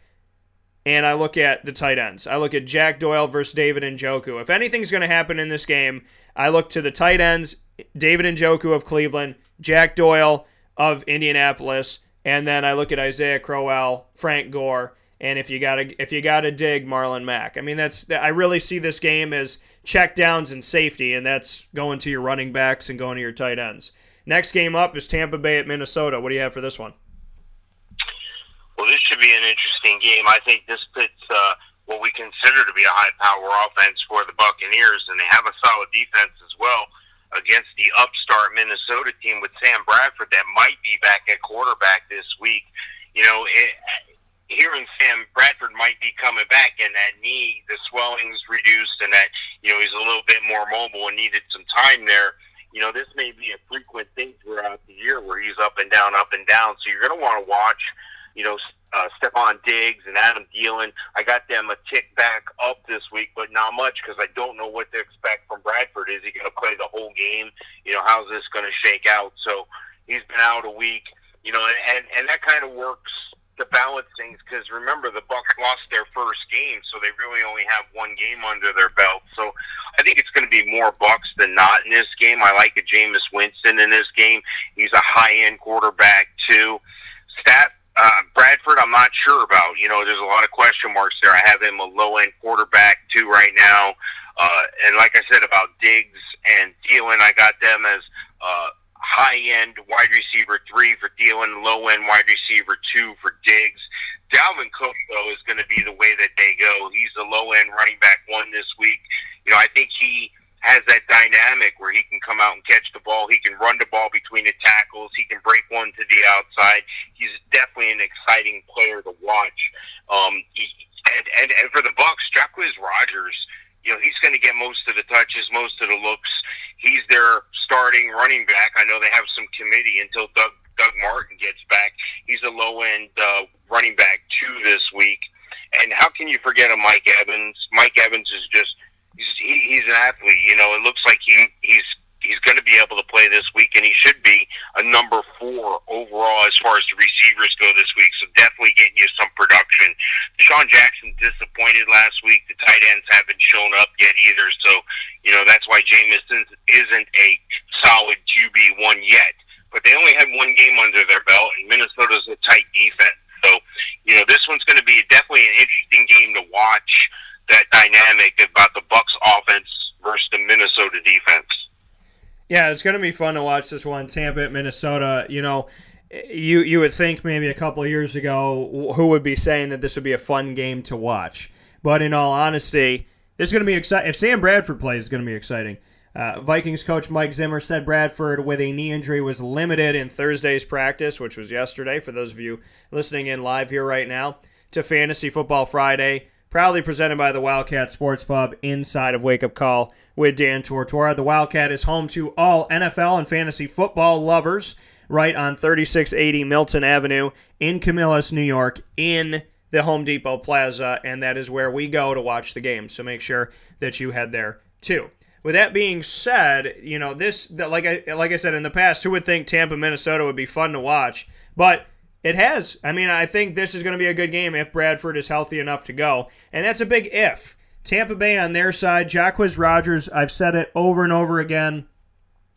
[SPEAKER 1] and I look at the tight ends. I look at Jack Doyle versus David Njoku. If anything's going to happen in this game, I look to the tight ends, David Njoku of Cleveland, Jack Doyle of Indianapolis, and then I look at Isaiah Crowell, Frank Gore, and if you gotta if you gotta dig Marlon Mack. I mean that's I really see this game as check downs and safety, and that's going to your running backs and going to your tight ends. Next game up is Tampa Bay at Minnesota. What do you have for this one?
[SPEAKER 2] Well, this should be an interesting game. I think this fits uh, what we consider to be a high-power offense for the Buccaneers, and they have a solid defense as well against the upstart Minnesota team with Sam Bradford that might be back at quarterback this week. You know, hearing Sam Bradford might be coming back and that knee, the swelling's reduced and that, you know, he's a little bit more mobile and needed some time there. You know, this may be a frequent thing throughout the year where he's up and down, up and down. So you're going to want to watch you know, uh, Stefon Diggs and Adam Thielen. I got them a tick back up this week, but not much because I don't know what to expect from Bradford. Is he going to play the whole game? You know, how's this going to shake out? So he's been out a week. You know, and, and that kind of works to balance things because remember the Bucks lost their first game, so they really only have one game under their belt. So I think it's going to be more Bucks than not in this game. I like a Jameis Winston in this game. He's a high end quarterback too. Stat uh, Bradford, I'm not sure about. You know, there's a lot of question marks there. I have him a low end quarterback too right now. Uh, and like I said about Diggs and Thielen, I got them as uh, high end wide receiver three for Thielen, low end wide receiver two for Diggs. Dalvin Cook, though, is going to be the way that they go. He's the low end running back one this week. You know, I think he has that dynamic where he can come out and catch the ball. He can run the ball between the tackles. He can break one to the outside. He's definitely an exciting player to watch. Um, he, and, and, and for the Bucks, Jacquizz Rodgers, you know, he's going to get most of the touches, most of the looks. He's their starting running back. I know they have some committee until Doug Doug Martin gets back. He's a low end uh, running back two this week. And how can you forget a Mike Evans? Mike Evans is just he's he, he's an athlete. You know, it looks like he he's he's going to be able to play this week, and he should be a number four overall as far as the receivers go this week. So definitely getting you some production. Sean Jackson disappointed last week. The tight ends haven't shown up yet either. So you know that's why Jameis isn't a solid QB one yet. But they only had one game under their belt, and Minnesota's a tight defense. So, you know, this one's going to be definitely an interesting game to watch that dynamic about the Bucks offense versus the Minnesota defense.
[SPEAKER 1] Yeah, it's going to be fun to watch this one. Tampa at Minnesota. You know, you you would think maybe a couple years ago who would be saying that this would be a fun game to watch. But in all honesty, this is going to be exciting. If Sam Bradford plays, it's going to be exciting. Uh, Vikings coach Mike Zimmer said Bradford, with a knee injury, was limited in Thursday's practice, which was yesterday. For those of you listening in live here right now, to Fantasy Football Friday proudly presented by the Wildcat Sports Pub inside of Wake Up Call with Dan Tortora. The Wildcat is home to all NFL and fantasy football lovers right on 3680 Milton Avenue in Camillus, New York, in the Home Depot Plaza, and that is where we go to watch the game. So make sure that you head there too. With that being said, you know this like I like I said in the past, who would think Tampa, Minnesota would be fun to watch? But it has. I mean, I think this is going to be a good game if Bradford is healthy enough to go. And that's a big if. Tampa Bay on their side, Jacquizz Rodgers, I've said it over and over again,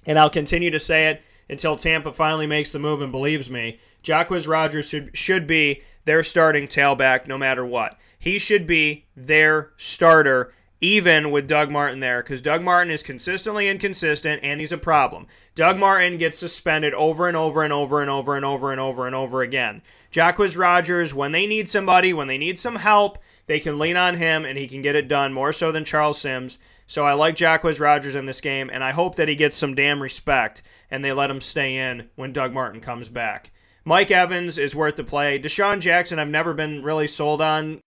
[SPEAKER 1] and I'll continue to say it. until Tampa finally makes the move and believes me. Jacquizz Rodgers should, should be their starting tailback no matter what. He should be their starter even with Doug Martin there because Doug Martin is consistently inconsistent and he's a problem. Doug Martin gets suspended over and over and over and over and over and over and over again. Jacquizz Rodgers, when they need somebody, when they need some help, they can lean on him and he can get it done more so than Charles Sims. So I like Jacquizz Rodgers in this game, and I hope that he gets some damn respect and they let him stay in when Doug Martin comes back. Mike Evans is worth the play. DeSean Jackson, I've never been really sold on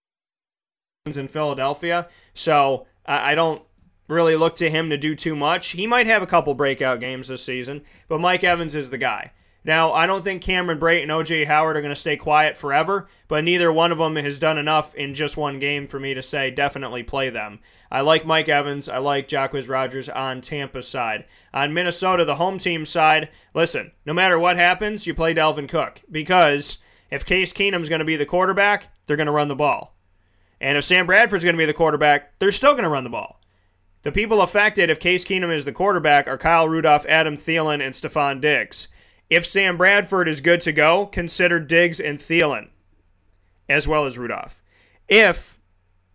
[SPEAKER 1] in Philadelphia, so I don't really look to him to do too much. He might have a couple breakout games this season, but Mike Evans is the guy. Now, I don't think Cameron Brate and OJ Howard are going to stay quiet forever, but neither one of them has done enough in just one game for me to say definitely play them. I like Mike Evans. I like Jacquizz Rodgers on Tampa's side. On Minnesota, the home team side, listen, no matter what happens, you play Dalvin Cook because if Case Keenum's going to be the quarterback, they're going to run the ball. And if Sam Bradford's going to be the quarterback, they're still going to run the ball. The people affected if Case Keenum is the quarterback are Kyle Rudolph, Adam Thielen, and Stefon Diggs. If Sam Bradford is good to go, consider Diggs and Thielen, as well as Rudolph. If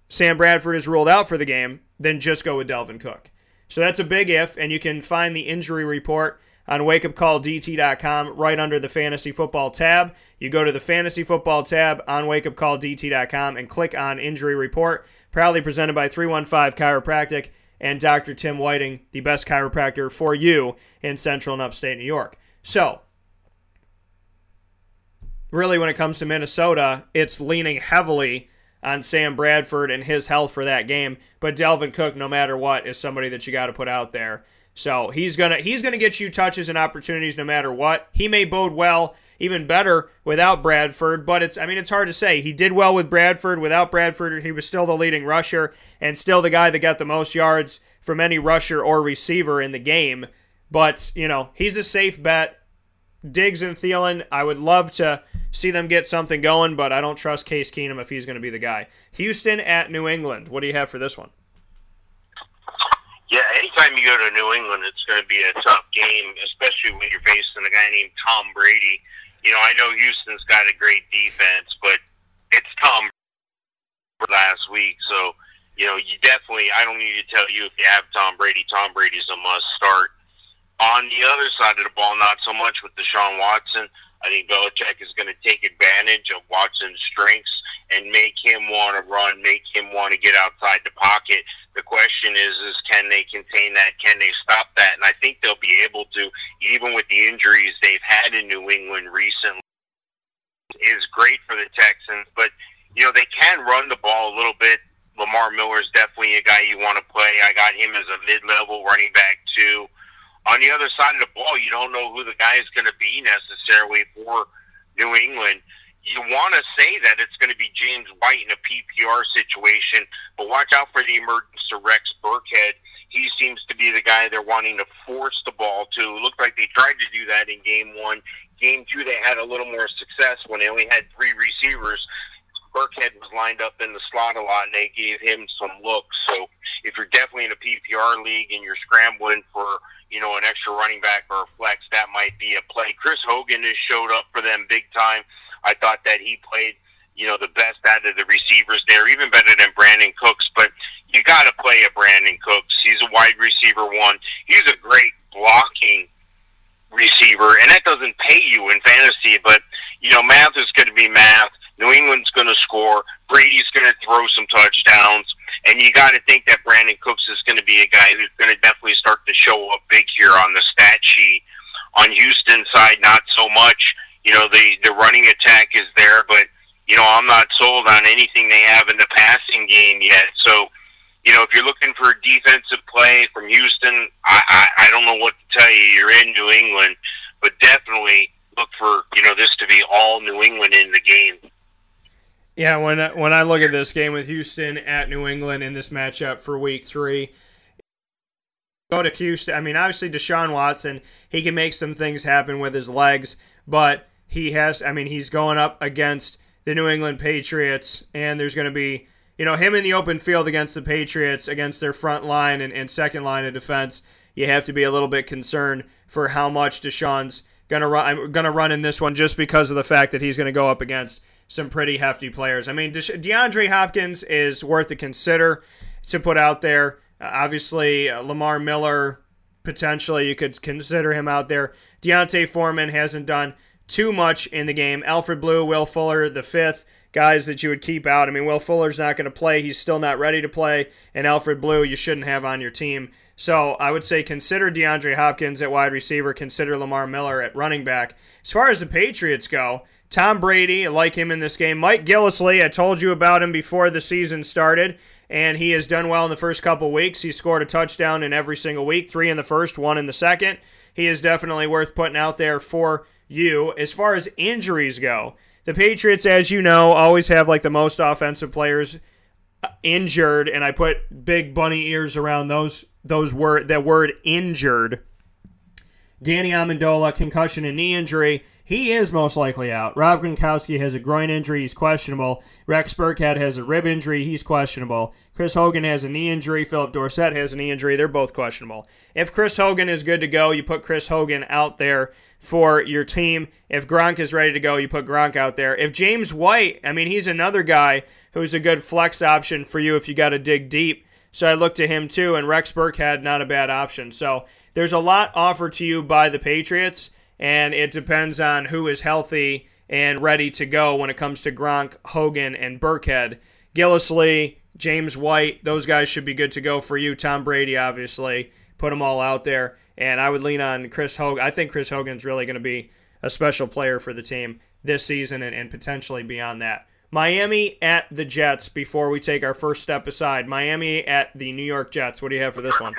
[SPEAKER 1] Sam Bradford is ruled out for the game, then just go with Dalvin Cook. So that's a big if, and you can find the injury report on wakeupcalldt.com right under the fantasy football tab. You go to the fantasy football tab on wakeupcalldt.com and click on injury report. Proudly presented by 315 Chiropractic and Dr. Tim Whiting, the best chiropractor for you in central and upstate New York. So, really, when it comes to Minnesota, it's leaning heavily on Sam Bradford and his health for that game. But Dalvin Cook, no matter what, is somebody that you got to put out there. So he's gonna he's gonna get you touches and opportunities no matter what. He may bode well, even better without Bradford, but it's I mean it's hard to say. He did well with Bradford. Without Bradford, he was still the leading rusher and still the guy that got the most yards from any rusher or receiver in the game. But, you know, he's a safe bet. Diggs and Thielen, I would love to see them get something going, but I don't trust Case Keenum if he's going to be the guy. Houston at New England. What do you have for this one?
[SPEAKER 2] Yeah, anytime you go to New England, it's going to be a tough game, especially when you're facing a guy named Tom Brady. You know, I know Houston's got a great defense, but it's Tom last week, so you know you definitely. I don't need to tell you if you have Tom Brady. Tom Brady's a must start. On the other side of the ball, not so much with Deshaun Watson. I think Belichick is going to take advantage of Watson's strengths and make him want to run, make him want to get outside the pocket. The question is, is can they contain that? Can they stop that? And I think they'll be able to, even with the injuries they've had in New England recently. Is great for the Texans, but you know they can run the ball a little bit. Lamar Miller is definitely a guy you want to play. I got him as a mid-level running back too. On the other side of the ball, you don't know who the guy is going to be necessarily for New England. You want to say that it's going to be James White in a PPR situation, but watch out for the emergence of Rex Burkhead. He seems to be the guy they're wanting to force the ball to. It looked like they tried to do that in game one. Game two, they had a little more success when they only had three receivers. Burkhead was lined up in the slot a lot, and they gave him some looks. So if you're definitely in a PPR league and you're scrambling for you know, an extra running back or a flex, that might be a play. Chris Hogan has showed up for them big time. I thought that he played, you know, the best out of the receivers there, even better than Brandin Cooks. But you got to play a Brandin Cooks. He's a wide receiver one. He's a great blocking receiver, and that doesn't pay you in fantasy. But you know, math is going to be math. New England's going to score. Brady's going to throw some touchdowns. And you got to think that Brandin Cooks is going to be a guy who's going to definitely start to show up big here on the stat sheet. On Houston side, not so much. You know, the the running attack is there, but you know, I'm not sold on anything they have in the passing game yet. So, you know, if you're looking for a defensive play from Houston, I, I, I don't know what to tell you. You're in New England, but definitely look for you know this to be all New England in the game.
[SPEAKER 1] Yeah, when when I look at this game with Houston at New England in this matchup for Week Three, go to Houston. I mean, obviously Deshaun Watson, he can make some things happen with his legs, but he has. I mean, he's going up against the New England Patriots, and there's going to be you know him in the open field against the Patriots against their front line and, and second line of defense. You have to be a little bit concerned for how much Deshaun's gonna run. I'm gonna run in this one just because of the fact that he's gonna go up against some pretty hefty players. I mean, De- DeAndre Hopkins is worth to consider to put out there. Uh, obviously, uh, Lamar Miller potentially you could consider him out there. D'Onta Foreman hasn't done too much in the game. Alfred Blue, Will Fuller, the fifth guys that you would keep out. I mean, Will Fuller's not going to play. He's still not ready to play. And Alfred Blue, you shouldn't have on your team. So I would say consider DeAndre Hopkins at wide receiver, consider Lamar Miller at running back. As far as the Patriots go, Tom Brady, I like him in this game. Mike Gillislee, I told you about him before the season started, and he has done well in the first couple weeks. He scored a touchdown in every single week, three in the first, one in the second. He is definitely worth putting out there for you. As far as injuries go, the Patriots, as you know, always have like the most offensive players uh, injured, and I put big bunny ears around those those word that word injured. Danny Amendola, concussion and knee injury. He is most likely out. Rob Gronkowski has a groin injury. He's questionable. Rex Burkhead has a rib injury. He's questionable. Chris Hogan has a knee injury. Philip Dorsett has a knee injury. They're both questionable. If Chris Hogan is good to go, you put Chris Hogan out there for your team. If Gronk is ready to go, you put Gronk out there. If James White, I mean, he's another guy who's a good flex option for you if you got to dig deep. So I look to him too. And Rex Burkhead, not a bad option. So there's a lot offered to you by the Patriots and it depends on who is healthy and ready to go when it comes to Gronk, Hogan, and Burkhead. Gillislee, James White, those guys should be good to go for you. Tom Brady, obviously, put them all out there. And I would lean on Chris Hogan. I think Chris Hogan's really going to be a special player for the team this season and, and potentially beyond that. Miami at the Jets before we take our first step aside. Miami at the New York Jets. What do you have for this one?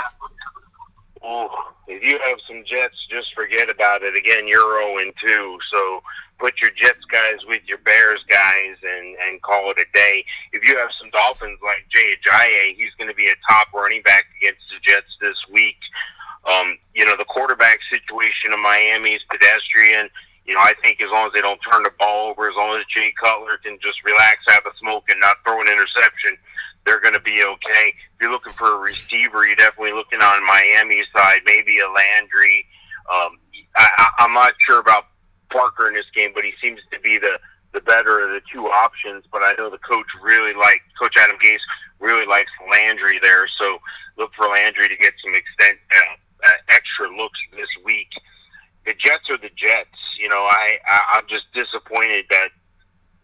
[SPEAKER 2] Oh, if you have some Jets, just forget about it. Again, you're 0 2, so put your Jets guys with your Bears guys and and call it a day. If you have some Dolphins like Jay Ajayi, he's going to be a top running back against the Jets this week. Um, you know, the quarterback situation of Miami is pedestrian. You know, I think as long as they don't turn the ball over, as long as Jay Cutler can just relax, have a smoke, and not throw an interception, they're going to be okay. If you're looking for a receiver, you're definitely looking on Miami's side, maybe a Landry. Um, I, I'm not sure about Parker in this game, but he seems to be the the better of the two options. But I know the coach really like Coach Adam Gase really likes Landry there, so look for Landry to get some extent uh, uh, extra looks this week. The Jets are the Jets. You know, I, I I'm just disappointed that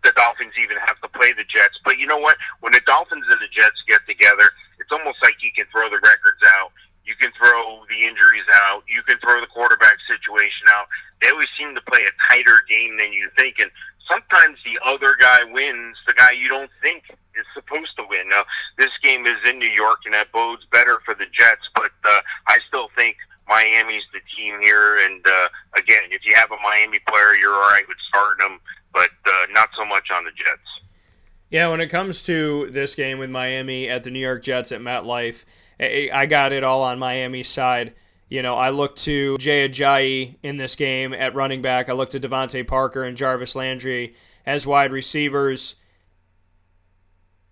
[SPEAKER 2] the Dolphins even have to play the Jets. But you know what? When the Dolphins and the Jets get together, it's almost like you can throw the records out. You can throw the injuries out. You can throw the quarterback situation out. They always seem to play a tighter game than you think. And sometimes the other guy wins, the guy you don't think is supposed to win. Now, this game is in New York, and that bodes better for the Jets. But uh, I still think Miami's the team here. And uh, again, if you have a Miami player, you're all right with starting them but uh, not so much on the Jets.
[SPEAKER 1] Yeah, when it comes to this game with Miami at the New York Jets at MetLife, I got it all on Miami's side. You know, I look to Jay Ajayi in this game at running back. I look to DeVante Parker and Jarvis Landry as wide receivers.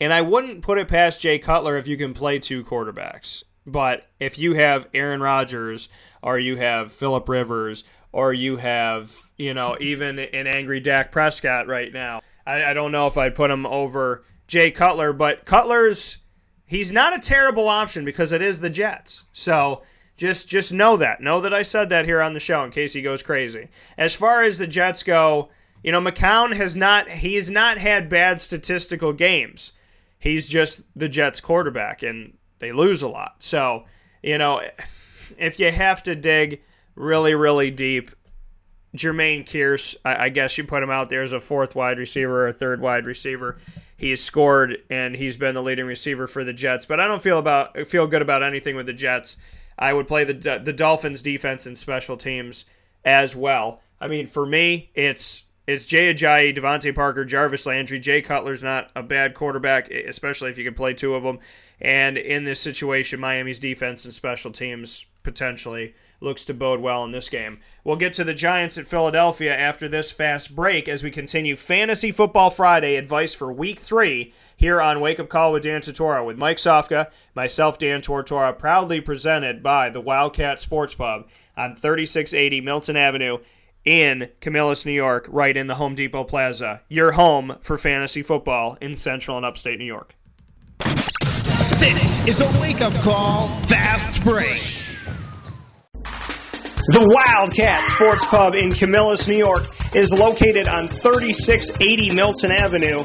[SPEAKER 1] And I wouldn't put it past Jay Cutler if you can play two quarterbacks. But if you have Aaron Rodgers or you have Philip Rivers or you have, you know, even an angry Dak Prescott right now. I, I don't know if I'd put him over Jay Cutler, but Cutler's he's not a terrible option because it is the Jets. So just just know that. Know that I said that here on the show in case he goes crazy. As far as the Jets go, you know, McCown has not he's not had bad statistical games. He's just the Jets quarterback and they lose a lot. So, you know, if you have to dig really, really deep. Jermaine Kearse, I, I guess you put him out there as a fourth wide receiver or a third wide receiver. He's scored and he's been the leading receiver for the Jets. But I don't feel about feel good about anything with the Jets. I would play the the Dolphins defense and special teams as well. I mean, for me, it's it's Jay Ajayi, DeVante Parker, Jarvis Landry. Jay Cutler's not a bad quarterback, especially if you can play two of them. And in this situation, Miami's defense and special teams potentially looks to bode well in this game. We'll get to the Giants at Philadelphia after this fast break as we continue Fantasy Football Friday advice for Week 3 here on Wake Up Call with Dan Tortora with Mike Sofka, myself, Dan Tortora, proudly presented by the Wildcat Sports Pub on 3680 Milton Avenue in Camillus, New York, right in the Home Depot Plaza. Your home for fantasy football in central and upstate New York.
[SPEAKER 3] This is a wake up call, fast break.
[SPEAKER 1] The Wildcat Sports Pub in Camillus, New York is located on 3680 Milton Avenue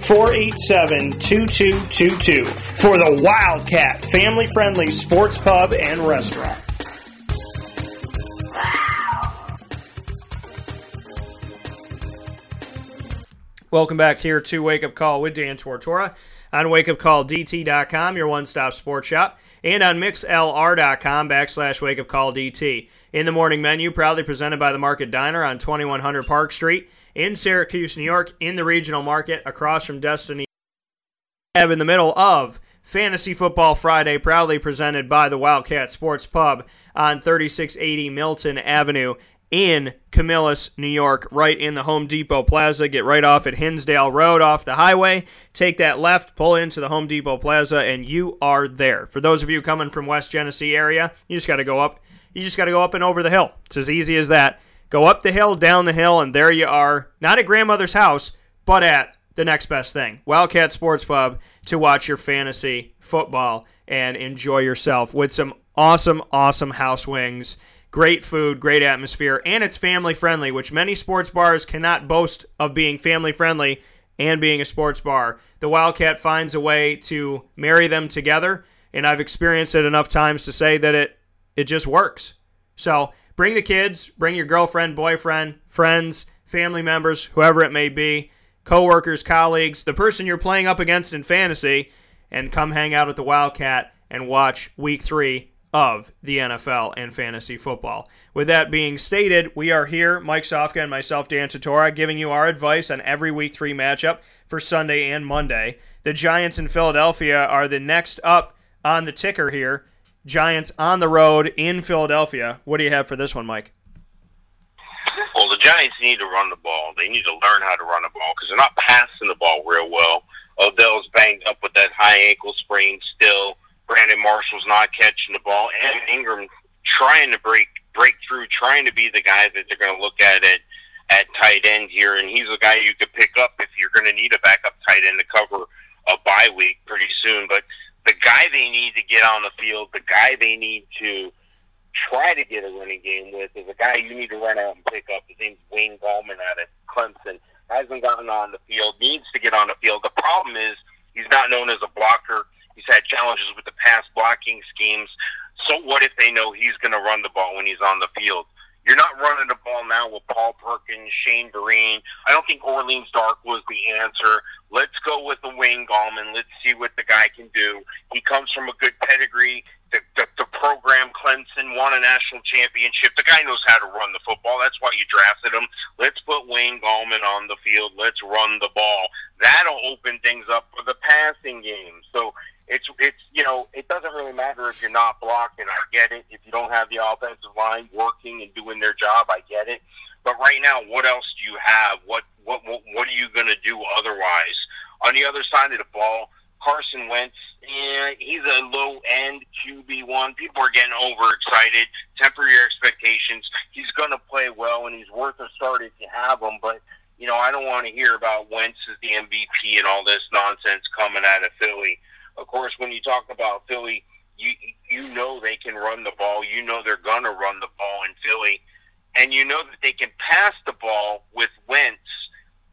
[SPEAKER 1] 487 2222 for the Wildcat family friendly sports pub and restaurant. Welcome back here to Wake Up Call with Dan Tortora on wakeupcalldt.com, your one stop sports shop, and on mixlr.com backslash wakeupcalldt. In the morning menu, proudly presented by the Market Diner on 2100 Park Street in Syracuse, New York, in the regional market across from Destiny. In the middle of Fantasy Football Friday, proudly presented by the Wildcat Sports Pub on 3680 Milton Avenue in Camillus, New York, right in the Home Depot Plaza. Get right off at Hinsdale Road off the highway. Take that left, pull into the Home Depot Plaza, and you are there. For those of you coming from West Genesee area, you just got to go up. You just got to go up and over the hill. It's as easy as that. Go up the hill, down the hill, and there you are. Not at grandmother's house, but at the next best thing Wildcat Sports Pub to watch your fantasy football and enjoy yourself with some awesome, awesome house wings. Great food, great atmosphere, and it's family friendly, which many sports bars cannot boast of being family friendly and being a sports bar. The Wildcat finds a way to marry them together, and I've experienced it enough times to say that it it just works. So Bring the kids, bring your girlfriend, boyfriend, friends, family members, whoever it may be, coworkers, colleagues, the person you're playing up against in fantasy, and come hang out at the Wildcat and watch week three of the NFL and fantasy football. With that being stated, we are here, Mike Sofka and myself, Dan Tortora, giving you our advice on every week three matchup for Sunday and Monday. The Giants in Philadelphia are the next up on the ticker here. Giants on the road in Philadelphia. What do you have for this one, Mike?
[SPEAKER 2] Well, the Giants need to run the ball. They need to learn how to run the ball because they're not passing the ball real well. Odell's banged up with that high ankle sprain still. Brandon Marshall's not catching the ball, and Ingram trying to break break through, trying to be the guy that they're going to look at at at tight end here, and he's a guy you could pick up if you're going to need a backup tight end to cover a bye week pretty soon. But the guy they need to get on the field, the guy they need to try to get a running game with is a guy you need to run out and pick up. His name's Wayne Gallman out of Clemson. Hasn't gotten on the field, needs to get on the field. The problem is he's not known as a blocker. He's had challenges with the pass blocking schemes. So what if they know he's going to run the ball when he's on the field? You're not running the ball now with Paul Perkins, Shane Vereen. I don't think Orleans Dark was the answer. Let's go with the Wayne Gallman. Let's see what the guy can do. He comes from a good pedigree. The, the, the program, Clemson, won a national championship. The guy knows how to run the football. That's why you drafted him. Let's put Wayne Gallman on the field. Let's run the ball. That'll open things up for the passing game. So it's it's you know it doesn't really matter if you're not blocking. I get it. If you don't have the offensive line working and doing their job, I get it. But right now, what else do you have? What what what, what are you going to do otherwise? On the other side of the ball, Carson Wentz, yeah, he's a low end QB one. People are getting overexcited. Temper your expectations. He's going to play well, and he's worth a start if you have him. But you know, I don't want to hear about Wentz as the MVP and all this nonsense coming out of Philly. of course, when you talk about Philly, you you know they can run the ball. You know they're gonna run the ball in Philly, and you know that they can pass the ball with Wentz.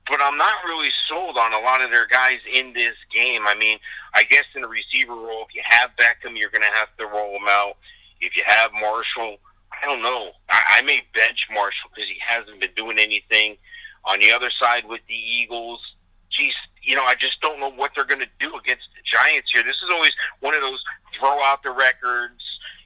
[SPEAKER 2] But I'm not really sold on a lot of their guys in this game. I mean, I guess in the receiver role, if you have Beckham, you're going to have to roll him out. If you have Marshall, I don't know. I, I may bench Marshall because he hasn't been doing anything. On the other side with the Eagles, geez, you know, I just don't know what they're going to do against the Giants here. This is always one of those throw out the records.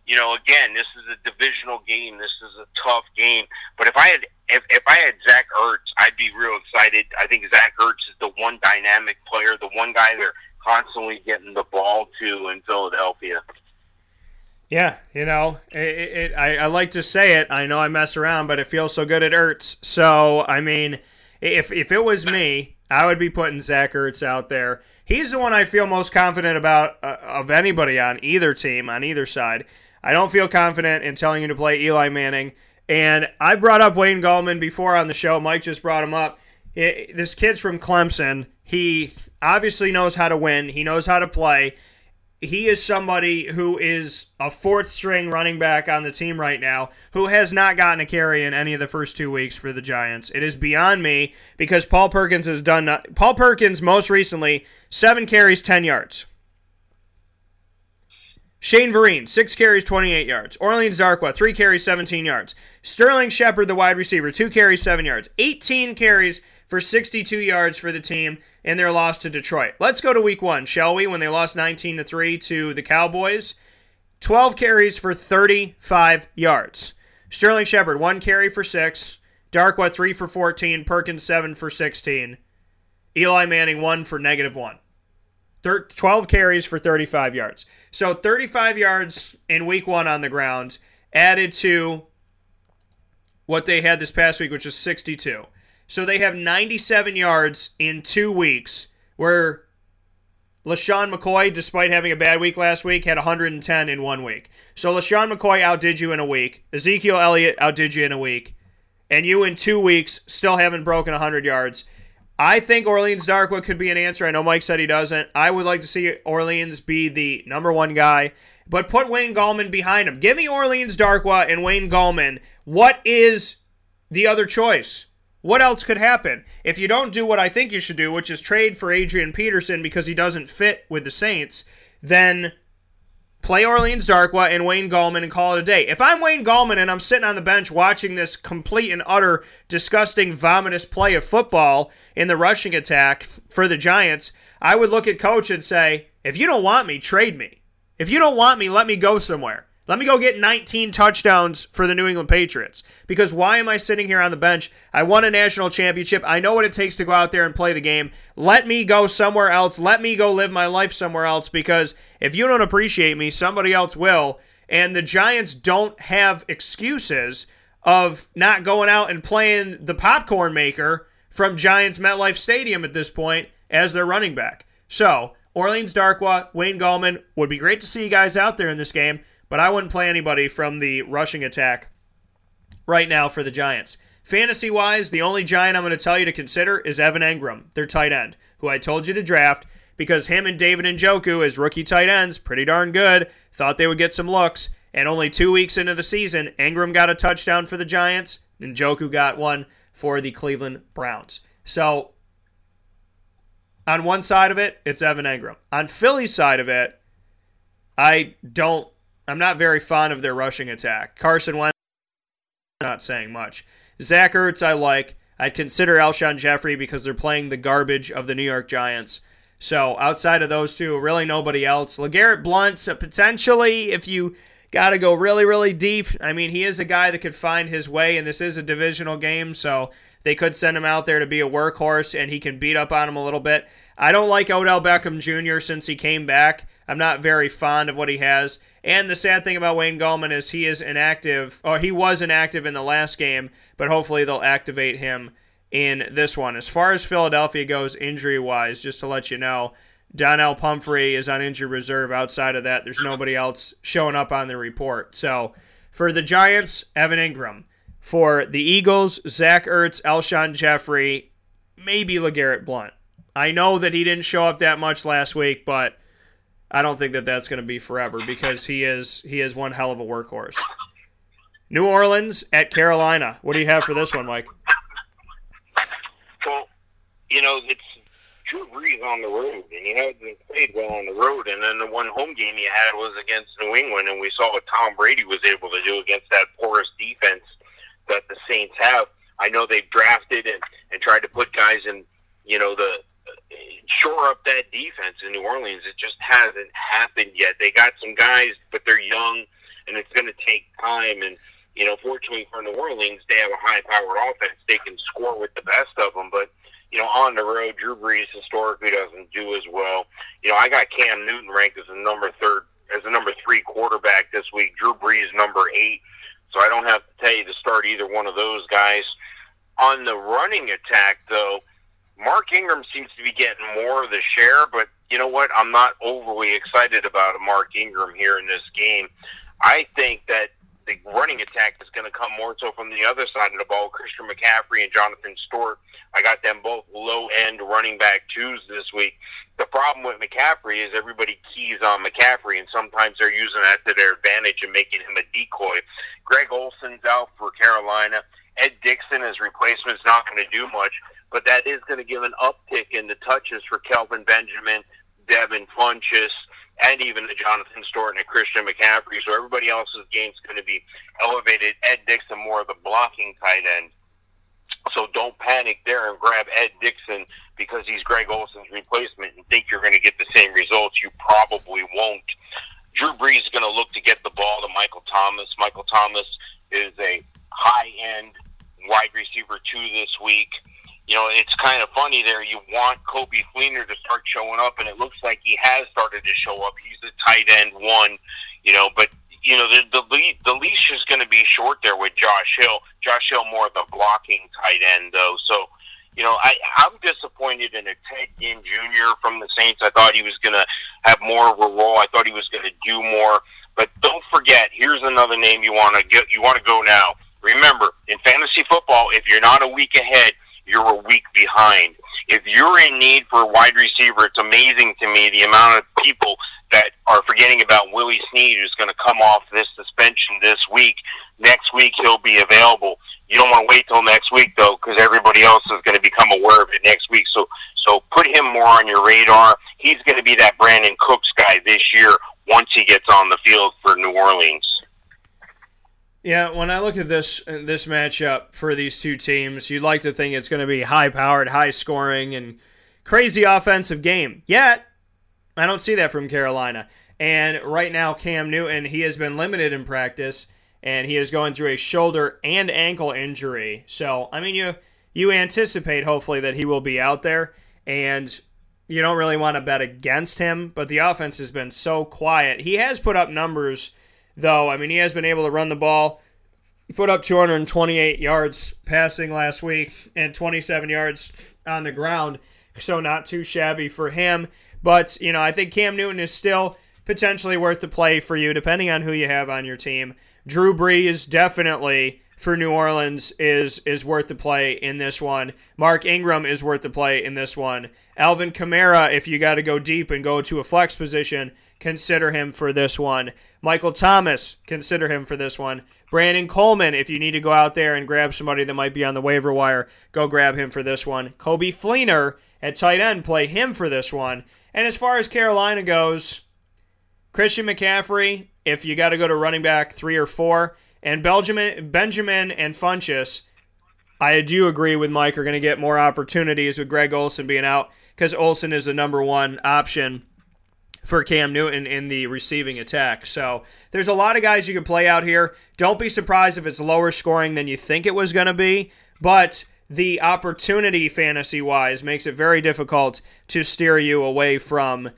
[SPEAKER 2] You know, again, this is a divisional game. This is a tough game. But if I had if, if I had Zach Ertz, I'd be real excited. I think Zach Ertz is the one dynamic player, the one guy they're constantly getting the ball to in Philadelphia.
[SPEAKER 1] Yeah, you know, it, it, I, I like to say it. I know I mess around, but it feels so good it hurts. So, I mean, if, if it was me, I would be putting Zach Ertz out there. He's the one I feel most confident about uh, of anybody on either team, on either side. I don't feel confident in telling you to play Eli Manning. And I brought up Wayne Gallman before on the show. Mike just brought him up. It, this kid's from Clemson. He obviously knows how to win, he knows how to play he is somebody who is a fourth string running back on the team right now who has not gotten a carry in any of the first two weeks for the Giants. It is beyond me because Paul Perkins has done Paul Perkins most recently seven carries, ten yards. Shane Vereen, six carries, 28 yards. Orleans Darkwa, three carries, 17 yards. Sterling Shepard, the wide receiver, two carries, seven yards. 18 carries for 62 yards for the team in their loss to Detroit. Let's go to week one, shall we? When they lost 19 to 3 to the Cowboys. 12 carries for 35 yards. Sterling Shepard, one carry for six. Darkwa, three for 14. Perkins, seven for 16. Eli Manning, one for negative one. 12 carries for 35 yards. So 35 yards in week one on the ground, added to what they had this past week, which was 62. So they have 97 yards in two weeks, where LeSean McCoy, despite having a bad week last week, had 110 in one week. So LeSean McCoy outdid you in a week. Ezekiel Elliott outdid you in a week. And you in two weeks still haven't broken 100 yards. I think Orleans Darkwa could be an answer. I know Mike said he doesn't. I would like to see Orleans be the number one guy, but put Wayne Gallman behind him. Give me Orleans Darkwa and Wayne Gallman. What is the other choice? What else could happen? If you don't do what I think you should do, which is trade for Adrian Peterson because he doesn't fit with the Saints, then play Orleans Darkwa and Wayne Gallman and call it a day. If I'm Wayne Gallman and I'm sitting on the bench watching this complete and utter disgusting vomitous play of football in the rushing attack for the Giants, I would look at coach and say, if you don't want me, trade me. If you don't want me, let me go somewhere. Let me go get 19 touchdowns for the New England Patriots. Because why am I sitting here on the bench? I won a national championship. I know what it takes to go out there and play the game. Let me go somewhere else. Let me go live my life somewhere else. Because if you don't appreciate me, somebody else will. And the Giants don't have excuses of not going out and playing the popcorn maker from Giants MetLife Stadium at this point as their running back. So, Orleans Darkwa, Wayne Gallman, would be great to see you guys out there in this game but I wouldn't play anybody from the rushing attack right now for the Giants. Fantasy wise, the only Giant I'm going to tell you to consider is Evan Engram, their tight end, who I told you to draft because him and David and Njoku as rookie tight ends, pretty darn good. Thought they would get some looks. And only two weeks into the season, Engram got a touchdown for the Giants, and Njoku got one for the Cleveland Browns. So on one side of it, it's Evan Engram. On Philly's side of it, I don't I'm not very fond of their rushing attack. Carson Wentz, not saying much. Zach Ertz, I like. I'd consider Alshon Jeffery because they're playing the garbage of the New York Giants. So outside of those two, really nobody else. LeGarrette Blunt, uh, potentially, if you got to go really, really deep. I mean, he is a guy that could find his way, and this is a divisional game, so they could send him out there to be a workhorse, and he can beat up on him a little bit. I don't like Odell Beckham Jr. since he came back. I'm not very fond of what he has. And the sad thing about Wayne Gallman is he is inactive, or he was inactive in the last game, but hopefully they'll activate him in this one. As far as Philadelphia goes, injury wise, just to let you know, Donnel Pumphrey is on injured reserve. Outside of that, there's nobody else showing up on the report. So for the Giants, Evan Engram. For the Eagles, Zach Ertz, Alshon Jeffery, maybe LeGarrette Blunt. I know that he didn't show up that much last week, but I don't think that that's going to be forever because he is he is one hell of a workhorse. New Orleans at Carolina. What do you have for this one, Mike?
[SPEAKER 2] Well, you know, it's Drew Brees on the road, and he hasn't played well on the road. And then the one home game he had was against New England, and we saw what Tom Brady was able to do against that porous defense that the Saints have. I know they've drafted and, and tried to put guys in, you know, the shore up that defense in New Orleans. It just hasn't happened yet. They got some guys, but they're young, and it's going to take time. And you know, fortunately for New Orleans, they have a high-powered offense. They can score with the best of them, but you know, on the road, Drew Brees historically doesn't do as well. You know, I got Cam Newton ranked as a number third, as a number three quarterback this week. Drew Brees number eight. So I don't have to tell you to start either one of those guys. On the running attack, though, Mark Ingram seems to be getting more of the share, but you know what? I'm not overly excited about a Mark Ingram here in this game. I think that the running attack is going to come more so from the other side of the ball. Christian McCaffrey and Jonathan Stewart. I got them both low end running back twos this week. The problem with McCaffrey is everybody keys on McCaffrey, and sometimes they're using that to their advantage and making him a decoy. Greg Olsen's out for Carolina. Ed Dickson as replacement is not going to do much, but that is going to give an uptick in the touches for Kelvin Benjamin, Devin Funchess, and even the Jonathan Stewart and Christian McCaffrey. So everybody else's game's going to be elevated. Ed Dickson more of the blocking tight end. So don't panic there and grab Ed Dickson because he's Greg Olsen's replacement and think you're going to get the same results. You probably won't. Drew Brees is going to look to get the ball to Michael Thomas. Michael Thomas is a high end wide receiver two this week. You know, it's kind of funny there. You want Coby Fleener to start showing up, and it looks like he has started to show up. He's the tight end one, you know, but you know the the, the leash is going to be short there with Josh Hill. Josh Hill more the blocking tight end though, so you know, I, I'm disappointed in a Ted Ginn Jr. from the Saints. I thought he was going to have more of a role. I thought he was going to do more. But don't forget, here's another name you want to get. You want to go now. Remember, in fantasy football, if you're not a week ahead, you're a week behind. If you're in need for a wide receiver, it's amazing to me the amount of people that are forgetting about Willie Snead, who's going to come off this suspension this week. Next week, he'll be available. You don't want to wait till next week though, because everybody else is going to become aware of it next week. So, so put him more on your radar. He's going to be that Brandin Cooks guy this year once he gets on the field for New Orleans.
[SPEAKER 1] Yeah, when I look at this this matchup for these two teams, you'd like to think it's going to be high powered, high scoring, and crazy offensive game. Yet, I don't see that from Carolina. And right now, Cam Newton, he has been limited in practice, and he is going through a shoulder and ankle injury. So, I mean, you you anticipate hopefully that he will be out there, and you don't really want to bet against him. But the offense has been so quiet. He has put up numbers though. I mean, he has been able to run the ball. He put up 228 yards passing last week and 27 yards on the ground, so not too shabby for him. But, you know, I think Cam Newton is still potentially worth the play for you, depending on who you have on your team. Drew Brees definitely for New Orleans is is worth the play in this one. Mark Ingram is worth the play in this one. Alvin Kamara, if you got to go deep and go to a flex position, consider him for this one. Michael Thomas, consider him for this one. Brandon Coleman, if you need to go out there and grab somebody that might be on the waiver wire, go grab him for this one. Coby Fleener at tight end, play him for this one. And as far as Carolina goes, Christian McCaffrey, if you got to go to running back three or four, and Benjamin, Benjamin and Funchess, I do agree with Mike, are going to get more opportunities with Greg Olsen being out because Olsen is the number one option for Cam Newton in the receiving attack. So there's a lot of guys you can play out here. Don't be surprised if it's lower scoring than you think it was going to be, but the opportunity fantasy wise makes it very difficult to steer you away from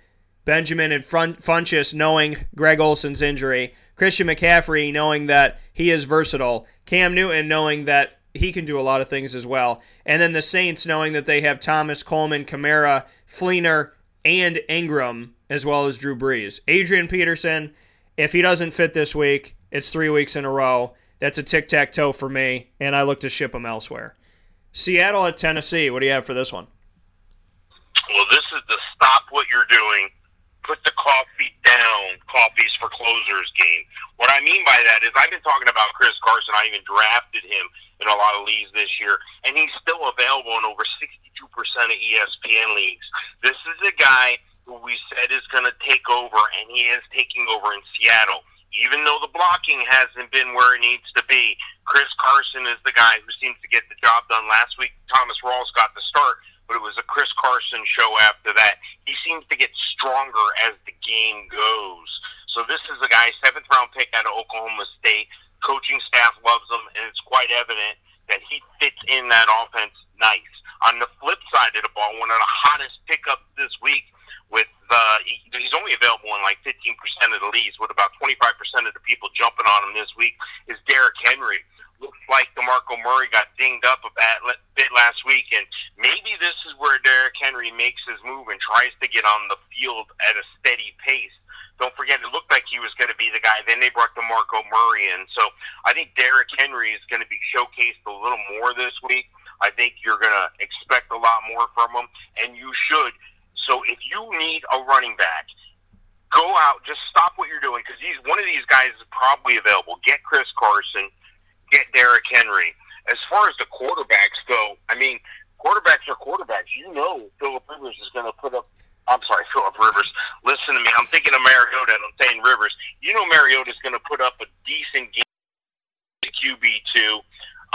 [SPEAKER 1] Benjamin and Funchess knowing Greg Olsen's injury, Christian McCaffrey knowing that he is versatile, Cam Newton knowing that he can do a lot of things as well, and then the Saints knowing that they have Thomas, Coleman, Kamara, Fleener, and Ingram as well as Drew Brees. Adrian Peterson, if he doesn't fit this week, it's three weeks in a row. That's a tic tac toe for me, and I look to ship him elsewhere. Seattle at Tennessee. What do you have for this one?
[SPEAKER 2] Well, this is the stop what you're doing, put the coffee down, coffees for closers game. What I mean by that is I've been talking about Chris Carson. I even drafted him in a lot of leagues this year, and he's still available in over 62% of ESPN leagues. This is a guy who we said is going to take over, and he is taking over in Seattle. Even though the blocking hasn't been where it needs to be, Chris Carson is the guy who seems to get the job done. Last week, Thomas Rawls got the start, but it was a Chris Carson show after that. He seems to get stronger as the game goes. So this is a guy, seventh round pick out of Oklahoma State. Coaching staff loves him, and it's quite evident that he fits in that offense nice. On the flip side of the ball, one of the hottest pickups this week with uh, he, he's only available in like 15% of the leagues, with about 25% of the people jumping on him this week, is Derrick Henry. Looks like DeMarco Murray got dinged up a bit last week, and maybe this is where Derrick Henry makes his move and tries to get on the field at a steady pace. Don't forget, it looked like he was going to be the guy. Then they brought DeMarco Murray in. So I think Derrick Henry is going to be showcased a little more this week. I think you're going to expect a lot more from him, and you should so if you need a running back, go out, just stop what you're doing because he's one of these guys is probably available. Get Chris Carson, get Derrick Henry. As far as the quarterbacks go, I mean, quarterbacks are quarterbacks. You know, Philip Rivers is going to put up. I'm sorry, Philip Rivers. Listen to me. I'm thinking of Mariota. I'm saying Rivers. You know, Mariota is going to put up a decent game. QB two.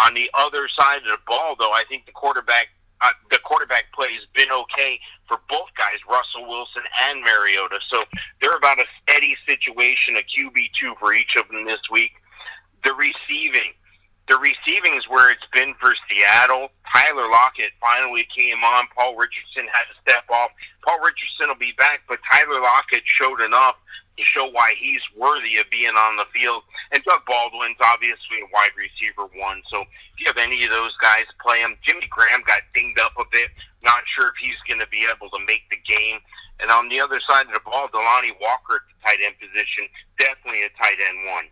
[SPEAKER 2] On the other side of the ball, though, I think the quarterback uh, the quarterback play has been okay for both guys, Russell Wilson and Mariota. So they're about a steady situation, a QB two for each of them this week. The receiving, the receiving is where it's been for Seattle. Tyler Lockett finally came on. Paul Richardson had to step off. Paul Richardson will be back, but Tyler Lockett showed enough to show why he's worthy of being on the field. And Doug Baldwin's obviously a wide receiver one. So if you have any of those guys play him, Jimmy Graham got dinged up a bit. Not sure if he's going to be able to make the game. And on the other side of the ball, Delanie Walker at the tight end position, definitely a tight end one.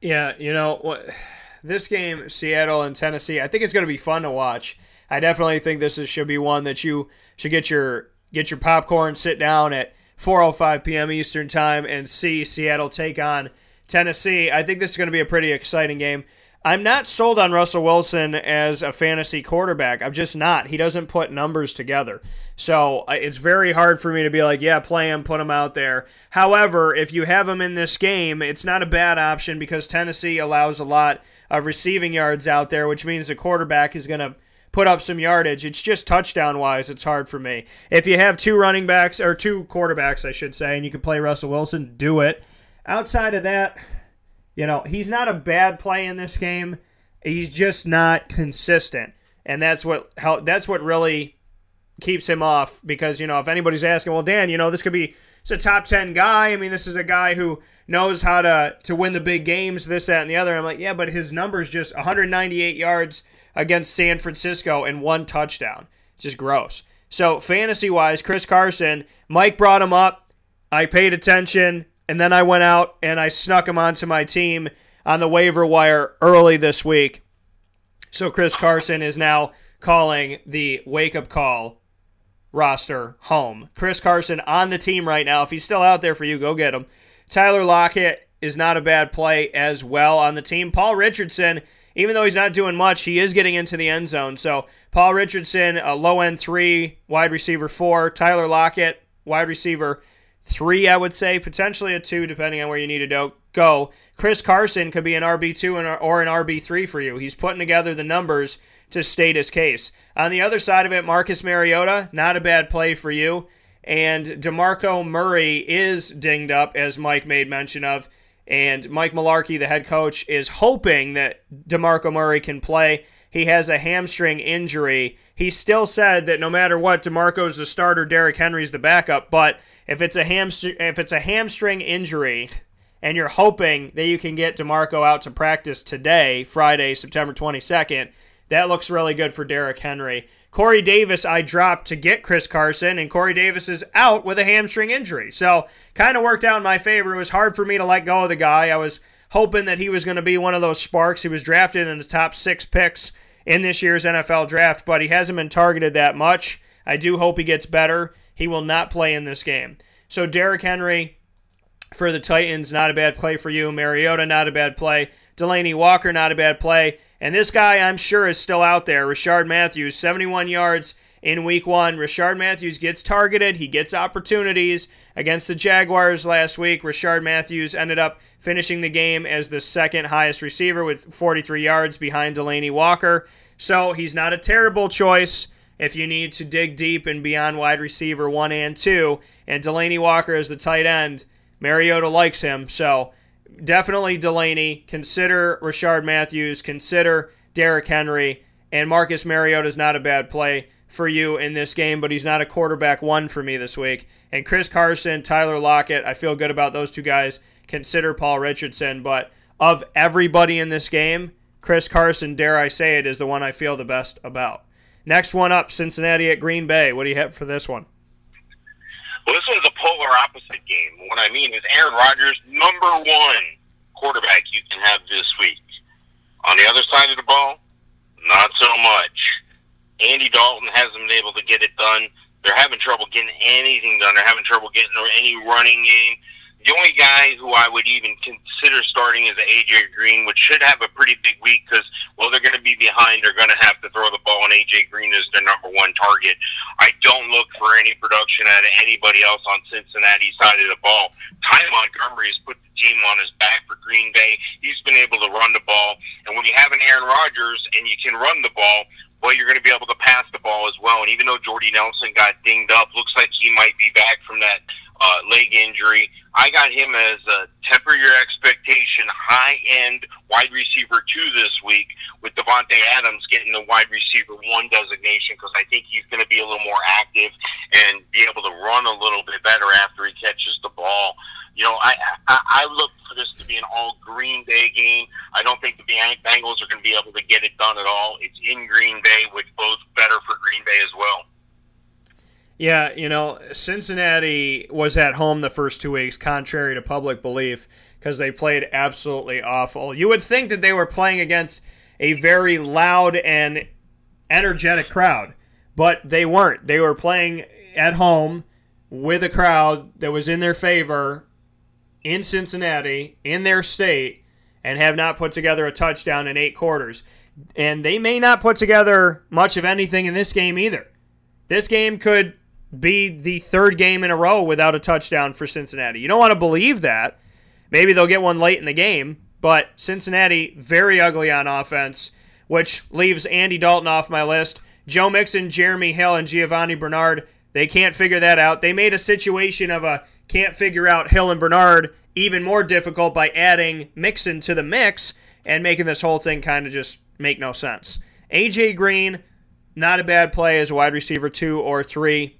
[SPEAKER 1] Yeah, you know what? This game, Seattle and Tennessee, I think it's going to be fun to watch. I definitely think this is, should be one that you should get your get your popcorn, sit down at 4:05 p.m. Eastern Time and see Seattle take on Tennessee. I think this is going to be a pretty exciting game. I'm not sold on Russell Wilson as a fantasy quarterback. I'm just not. He doesn't put numbers together. So it's very hard for me to be like, yeah, play him, put him out there. However, if you have him in this game, it's not a bad option because Tennessee allows a lot of receiving yards out there, which means the quarterback is going to put up some yardage. It's just touchdown wise, it's hard for me. If you have two running backs or two quarterbacks, I should say, and you can play Russell Wilson, do it. Outside of that, you know, he's not a bad play in this game. He's just not consistent. And that's what how that's what really keeps him off because, you know, if anybody's asking, well, Dan, you know, this could be it's a top 10 guy. I mean, this is a guy who knows how to to win the big games, this, that, and the other. I'm like, yeah, but his numbers just 198 yards against San Francisco and one touchdown. It's just gross. So, fantasy wise, Chris Carson, Mike brought him up. I paid attention, and then I went out and I snuck him onto my team on the waiver wire early this week. So, Chris Carson is now calling the wake up call roster home. Chris Carson on the team right now. If he's still out there for you, go get him. Tyler Lockett is not a bad play as well on the team. Paul Richardson even though he's not doing much, he is getting into the end zone. So Paul Richardson, a low end three, wide receiver four. Tyler Lockett, wide receiver three, I would say, potentially a two, depending on where you need to go. Go. Chris Carson could be an RB2 or an RB3 for you. He's putting together the numbers to state his case. On the other side of it, Marcus Mariota, not a bad play for you. And DeMarco Murray is dinged up, as Mike made mention of. And Mike Mularkey, the head coach, is hoping that DeMarco Murray can play. He has a hamstring injury. He still said that no matter what, DeMarco's the starter, Derrick Henry's the backup. But if it's a hamstring, if it's a hamstring injury, and you're hoping that you can get DeMarco out to practice today, Friday, September 22nd, that looks really good for Derrick Henry. Corey Davis, I dropped to get Chris Carson, and Corey Davis is out with a hamstring injury. So, kind of worked out in my favor. It was hard for me to let go of the guy. I was hoping that he was going to be one of those sparks. He was drafted in the top six picks in this year's NFL draft, but he hasn't been targeted that much. I do hope he gets better. He will not play in this game. So Derrick Henry for the Titans, not a bad play for you. Mariota, not a bad play. Delanie Walker, not a bad play. And this guy, I'm sure, is still out there. Rishard Matthews, 71 yards in week one. Rishard Matthews gets targeted. He gets opportunities against the Jaguars last week. Rishard Matthews ended up finishing the game as the second highest receiver with 43 yards behind Delanie Walker. So he's not a terrible choice if you need to dig deep and be on wide receiver one and two. And Delanie Walker is the tight end. Mariota likes him. So definitely Delanie. Consider Rishard Matthews. Consider Derrick Henry. And Marcus Mariota is not a bad play for you in this game, but he's not a quarterback one for me this week. And Chris Carson, Tyler Lockett, I feel good about those two guys. Consider Paul Richardson, but of everybody in this game, Chris Carson, dare I say it, is the one I feel the best about. Next one up, Cincinnati at Green Bay. What do you have for this one?
[SPEAKER 2] Well, this one's a polar opposite game. What I mean is Aaron Rodgers, number one quarterback you can have this week. On the other side of the ball, not so much. Andy Dalton hasn't been able to get it done. They're having trouble getting anything done. They're having trouble getting any running game. The only guy who I would even consider starting is AJ Green, which should have a pretty big week because, well, they're going to be behind. They're going to have to throw the ball, and AJ Green is their number one target. I don't look for any production out of anybody else on Cincinnati's side of the ball. Ty Montgomery has put the team on his back for Green Bay. He's been able to run the ball, and when you have an Aaron Rodgers and you can run the ball, well, you're going to be able to pass the ball as well. And even though Jordy Nelson got dinged up, looks like he might be back from that uh, leg injury. I got him as a temper your expectation, high end wide receiver two this week, with Davante Adams getting the wide receiver one designation because I think he's going to be a little more active and be able to run a little bit better after he catches the ball. You know, I, I I look for this to be an all Green Bay game. I don't think the Bengals are going to be able to get it done at all. It's in Green Bay, which bodes better for Green Bay as well.
[SPEAKER 1] Yeah, you know, Cincinnati was at home the first two weeks, contrary to public belief, because they played absolutely awful. You would think that they were playing against a very loud and energetic crowd, but they weren't. They were playing at home with a crowd that was in their favor in Cincinnati, in their state, and have not put together a touchdown in eight quarters. And they may not put together much of anything in this game either. This game could be the third game in a row without a touchdown for Cincinnati. You don't want to believe that. Maybe they'll get one late in the game, but Cincinnati, very ugly on offense, which leaves Andy Dalton off my list. Joe Mixon, Jeremy Hill, and Giovanni Bernard, they can't figure that out. They made a situation of a can't figure out Hill and Bernard even more difficult by adding Mixon to the mix and making this whole thing kind of just make no sense. AJ Green, not a bad play as a wide receiver two or three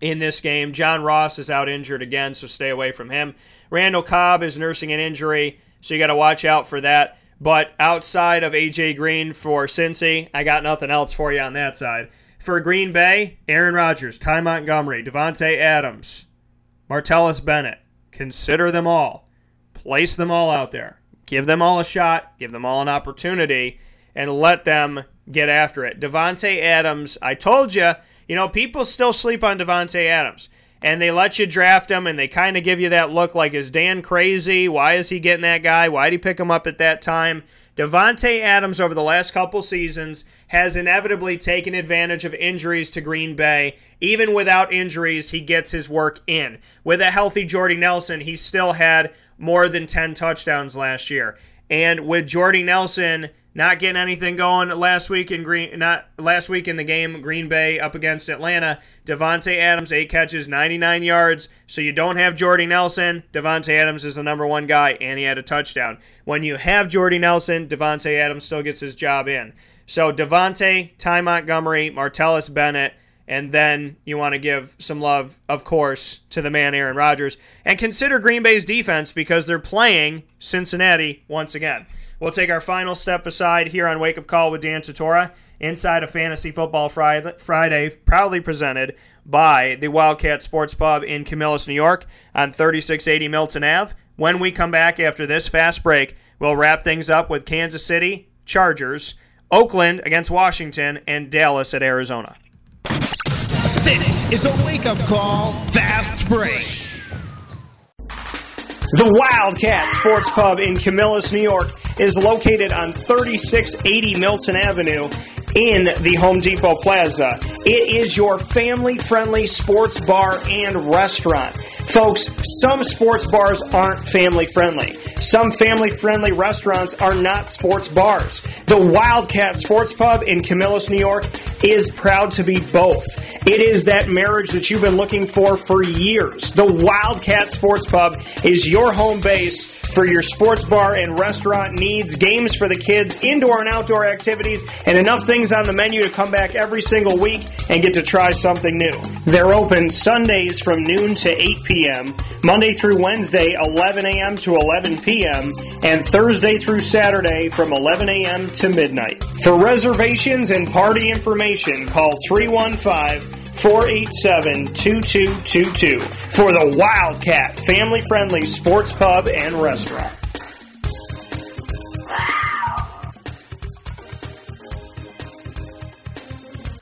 [SPEAKER 1] in this game. John Ross is out injured again, so stay away from him. Randall Cobb is nursing an injury, so you got to watch out for that. But outside of AJ Green for Cincy, I got nothing else for you on that side. For Green Bay, Aaron Rodgers, Ty Montgomery, Davante Adams, Martellus Bennett. Consider them all. Place them all out there. Give them all a shot. Give them all an opportunity, and let them get after it. Davante Adams, I told you, you know, people still sleep on Davante Adams. And they let you draft him, and they kind of give you that look like, is Dan crazy? Why is he getting that guy? Why did he pick him up at that time? Davante Adams, over the last couple seasons, has inevitably taken advantage of injuries to Green Bay. Even without injuries, he gets his work in. With a healthy Jordy Nelson, he still had more than 10 touchdowns last year. And with Jordy Nelson not getting anything going last week in Green not last week in the game Green Bay up against Atlanta. Davante Adams eight catches, 99 yards. So you don't have Jordy Nelson. Davante Adams is the number one guy, and he had a touchdown. When you have Jordy Nelson, Davante Adams still gets his job in. So Davante, Ty Montgomery, Martellus Bennett, and then you want to give some love, of course, to the man Aaron Rodgers. And consider Green Bay's defense because they're playing Cincinnati once again. We'll take our final step aside here on Wake Up Call with Dan Tortora inside of Fantasy Football Friday, proudly presented by the Wildcat Sports Pub in Camillus, New York on 3680 Milton Ave. When we come back after this fast break, we'll wrap things up with Kansas City, Chargers, Oakland against Washington, and Dallas at Arizona.
[SPEAKER 3] This is a wake up call, fast break.
[SPEAKER 1] The Wildcat Sports Pub in Camillus, New York is located on 3680 Milton Avenue in the Home Depot Plaza. It is your family friendly sports bar and restaurant. Folks, some sports bars aren't family friendly. Some family friendly restaurants are not sports bars. The Wildcat Sports Pub in Camillus, New York is proud to be both. It is that marriage that you've been looking for for years. The Wildcat Sports Pub is your home base for your sports bar and restaurant needs, games for the kids, indoor and outdoor activities, and enough things on the menu to come back every single week and get to try something new. They're open Sundays from noon to 8 p.m., Monday through Wednesday, 11 a.m. to 11 p.m., and Thursday through Saturday from 11 a.m. to midnight. For reservations and party information, call 315 487 2222 for the Wildcat family friendly sports pub and restaurant.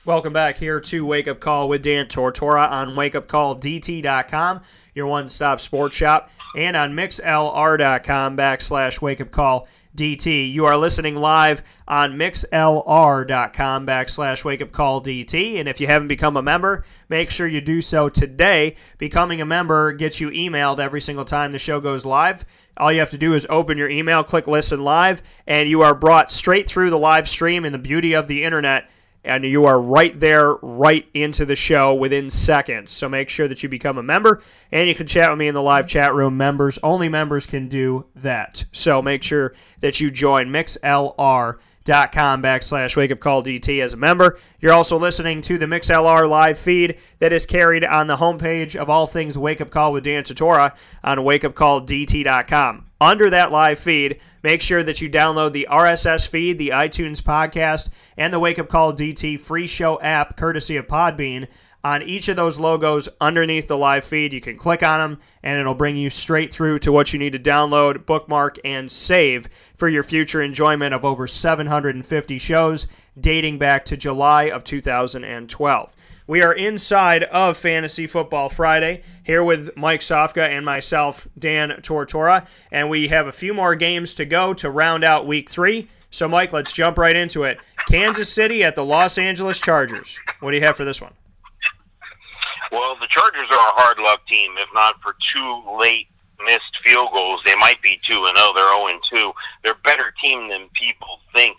[SPEAKER 1] Welcome back here to Wake Up Call with Dan Tortora on wakeupcalldt.com, your one stop sports shop, and on mixlr.com backslash wake up call DT. You are listening live on mixlr.com backslash wake up call DT. And if you haven't become a member, make sure you do so today. Becoming a member gets you emailed every single time the show goes live. All you have to do is open your email, click listen live, and you are brought straight through the live stream in the beauty of the internet and you are right there, right into the show within seconds. So make sure that you become a member, and you can chat with me in the live chat room. Members, only members can do that. So make sure that you join MixLR.com backslash wake up call DT as a member. You're also listening to the MixLR live feed that is carried on the homepage of all things Wake Up Call with Dan Tortora on wake up call wakeupcalldt.com. Under that live feed, Make sure that you download the RSS feed, the iTunes podcast, and the Wake Up Call DT free show app courtesy of Podbean. On each of those logos underneath the live feed, you can click on them and it'll bring you straight through to what you need to download, bookmark, and save for your future enjoyment of over 750 shows dating back to July of 2012. We are inside of Fantasy Football Friday here with Mike Sofka and myself, Dan Tortora, and we have a few more games to go to round out week three. So, Mike, let's jump right into it. Kansas City at the Los Angeles Chargers. What do you have for this one?
[SPEAKER 2] Well, the Chargers are a hard luck team. If not for two late missed field goals, they might be 2 and 0. They're 0 and 2. They're a better team than people think.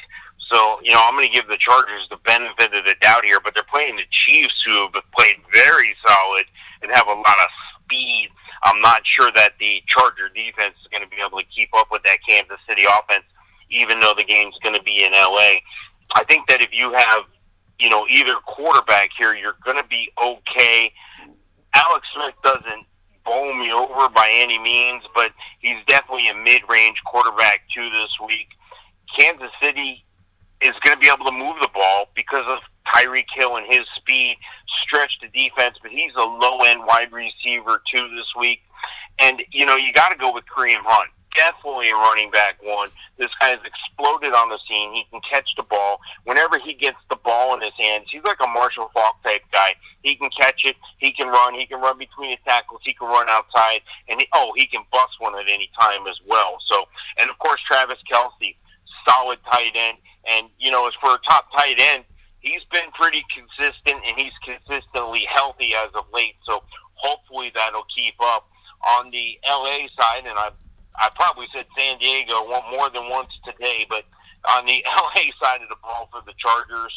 [SPEAKER 2] So, you know, I'm going to give the Chargers the benefit of the doubt here, but they're playing the Chiefs, who have played very solid and have a lot of speed. I'm not sure that the Charger defense is going to be able to keep up with that Kansas City offense, even though the game's going to be in LA. I think that if you have, you know, either quarterback here, you're going to be okay. Alex Smith doesn't bowl me over by any means, but he's definitely a mid-range quarterback too this week. Kansas City is going to be able to move the ball because of Tyreek Hill and his speed, stretch the defense, but he's a low end wide receiver too this week. And, you know, you got to go with Kareem Hunt. Definitely a running back one. This guy has exploded on the scene. He can catch the ball. Whenever he gets the ball in his hands, he's like a Marshall Faulk type guy. He can catch it. He can run. He can run between the tackles. He can run outside. And, he, oh, he can bust one at any time as well. So, and of course, Travis Kelce, solid tight end and, you know, as for a top tight end, he's been pretty consistent and he's consistently healthy as of late. So hopefully that'll keep up. On the LA side, and I I probably said San Diego more than once today, but on the LA side of the ball for the Chargers,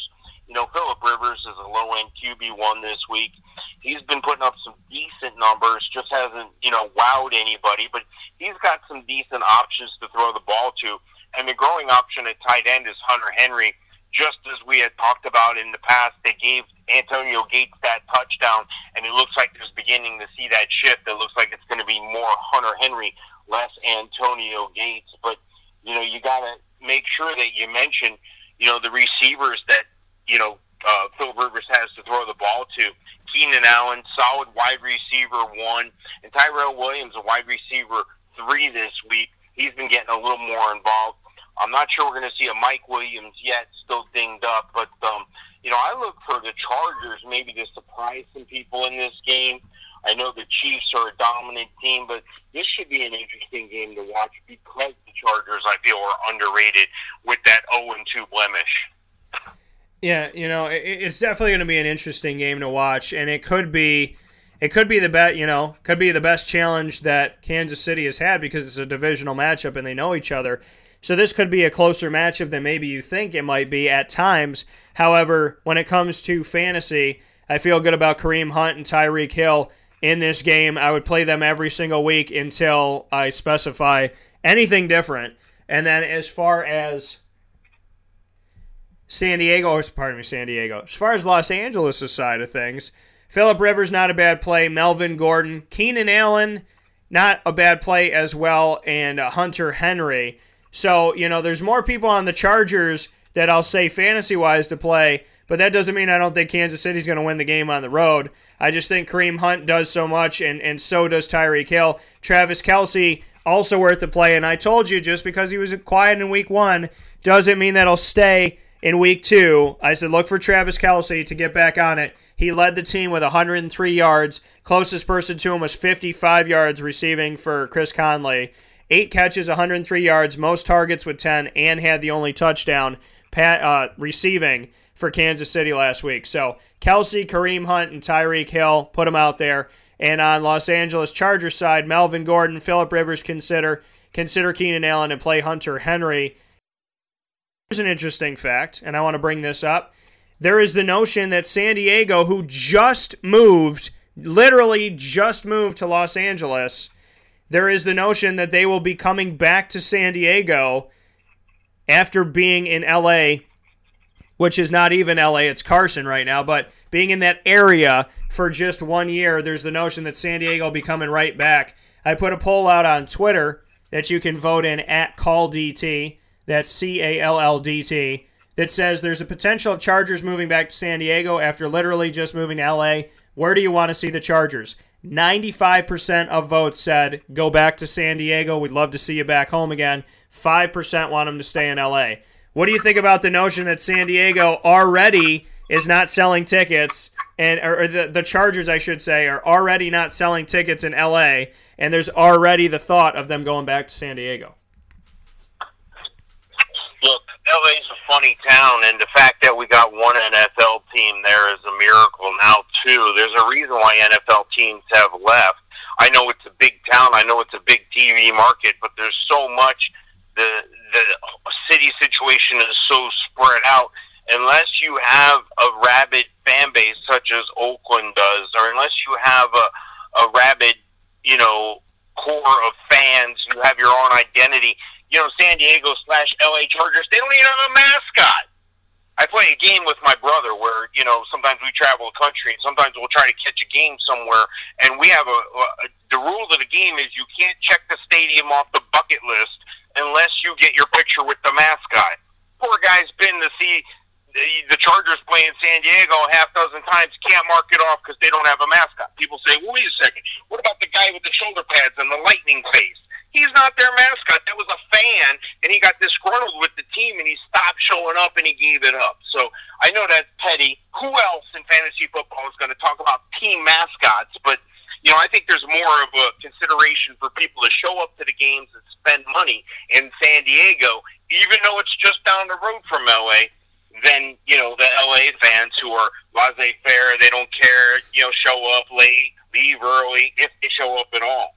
[SPEAKER 2] you know, Philip Rivers is a low end QB one this week. He's been putting up some decent numbers, just hasn't, you know, wowed anybody, but he's got some decent options to throw the ball to. And the growing option at tight end is Hunter Henry. Just as we had talked about in the past, they gave Antonio Gates that touchdown, and it looks like there's beginning to see that shift. It looks like it's going to be more Hunter Henry, less Antonio Gates. But you know, you got to make sure that you mention, you know, the receivers that you know uh, Phil Rivers has to throw the ball to. Keenan Allen, solid wide receiver one, and Tyrell Williams, a wide receiver three this week. He's been getting a little more involved. I'm not sure we're going to see a Mike Williams yet, still dinged up, but um, you know I look for the Chargers maybe to surprise some people in this game. I know the Chiefs are a dominant team, but this should be an interesting game to watch because the Chargers, I feel, are underrated with that 0 2 blemish.
[SPEAKER 1] Yeah, you know, it's definitely going to be an interesting game to watch, and it could be, it could be the bet, you know, could be the best challenge that Kansas City has had because it's a divisional matchup and they know each other. So this could be a closer matchup than maybe you think it might be at times. However, when it comes to fantasy, I feel good about Kareem Hunt and Tyreek Hill in this game. I would play them every single week until I specify anything different. And then as far as San Diego, pardon me, San Diego. As far as Los Angeles' side of things, Philip Rivers not a bad play. Melvin Gordon, Keenan Allen not a bad play as well, and uh, Hunter Henry. So you know, there's more people on the Chargers that I'll say fantasy wise to play, but that doesn't mean I don't think Kansas City's going to win the game on the road. I just think Kareem Hunt does so much, and, and so does Tyreek Hill. Travis Kelce, also worth the play, and I told you just because he was quiet in week one doesn't mean that he'll stay in week two. I said look for Travis Kelce to get back on it. He led the team with 103 yards. Closest person to him was 55 yards receiving for Chris Conley. Eight catches, 103 yards, most targets with 10, and had the only touchdown uh, receiving for Kansas City last week. So Kelce, Kareem Hunt, and Tyreek Hill, put them out there. And on Los Angeles Chargers side, Melvin Gordon, Philip Rivers consider consider Keenan Allen and play Hunter Henry. Here's an interesting fact, and I want to bring this up. There is the notion that San Diego, who just moved, literally just moved to Los Angeles, there is the notion that they will be coming back to San Diego after being in LA which is not even LA, it's Carson right now, but being in that area for just one year, there's the notion that San Diego will be coming right back. I put a poll out on Twitter that you can vote in at CallDT, that's C A L L D T, that says there's a potential of Chargers moving back to San Diego after literally just moving to LA. Where do you want to see the Chargers? 95% of votes said go back to San Diego. We'd love to see you back home again. 5% want them to stay in LA. What do you think about the notion that San Diego already is not selling tickets, and or, the the Chargers, I should say, are already not selling tickets in L.A. and there's already the thought of them going back to San Diego?
[SPEAKER 2] LA's a funny town, and the fact that we got one NFL team there is a miracle now too. There's a reason why NFL teams have left. I know it's a big town. I know it's a big TV market, but there's so much the the city situation is so spread out. Unless you have a rabid fan base such as Oakland does, or unless you have a, a rabid, you know, core of fans, you have your own identity. You know, San Diego slash LA Chargers, they don't even have a mascot. I play a game with my brother where you know sometimes we travel the country and sometimes we'll try to catch a game somewhere and we have a, a the rules of the game is you can't check the stadium off the bucket list unless you get your picture with the mascot. Poor guy's been to see the, the Chargers play in San Diego a half dozen times, can't mark it off because they don't have a mascot. People say, well, wait a second, what about the guy with the shoulder pads and the lightning face? He's not their mascot. That was a fan, and he got disgruntled with the team, and he stopped showing up, and he gave it up. So I know that's petty. Who else in fantasy football is going to talk about team mascots? But you know, I think there's more of a consideration for people to show up to the games and spend money in San Diego, even though it's just down the road from LA, than, you know, the LA fans who are laissez faire, they don't care, you know, show up late, leave early, if they show up at all.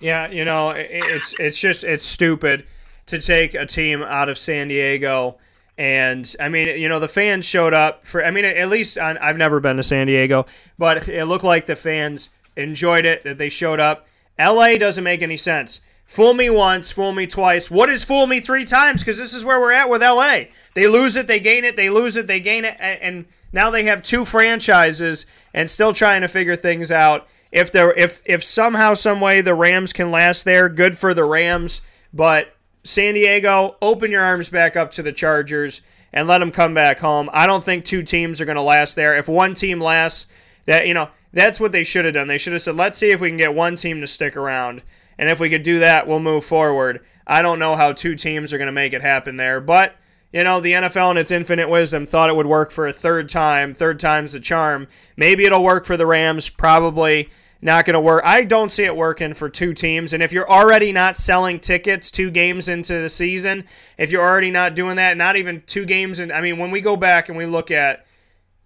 [SPEAKER 1] Yeah, you know, it's it's just it's stupid to take a team out of San Diego and I mean, you know, the fans showed up for. I mean, at least on, I've never been to San Diego, but it looked like the fans enjoyed it, that they showed up. LA doesn't make any sense. Fool me once, fool me twice. What is fool me three times? Because this is where we're at with LA. They lose it, they gain it, they lose it, they gain it, and now they have two franchises and still trying to figure things out. If there, if if somehow, some way the Rams can last there, good for the Rams. But San Diego, open your arms back up to the Chargers and let them come back home. I don't think two teams are going to last there. If one team lasts, that you know that's what they should have done. They should have said, let's see if we can get one team to stick around. And if we could do that, we'll move forward. I don't know how two teams are going to make it happen there. But, you know, the NFL in its infinite wisdom thought it would work for a third time. Third time's the charm. Maybe it'll work for the Rams. Probably. Not going to work. I don't see it working for two teams. And if you're already not selling tickets two games into the season, if you're already not doing that, not even two games, and I mean, when we go back and we look at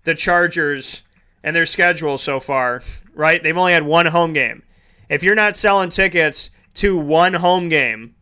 [SPEAKER 1] the Chargers and their schedule so far, right? They've only had one home game. If you're not selling tickets to one home game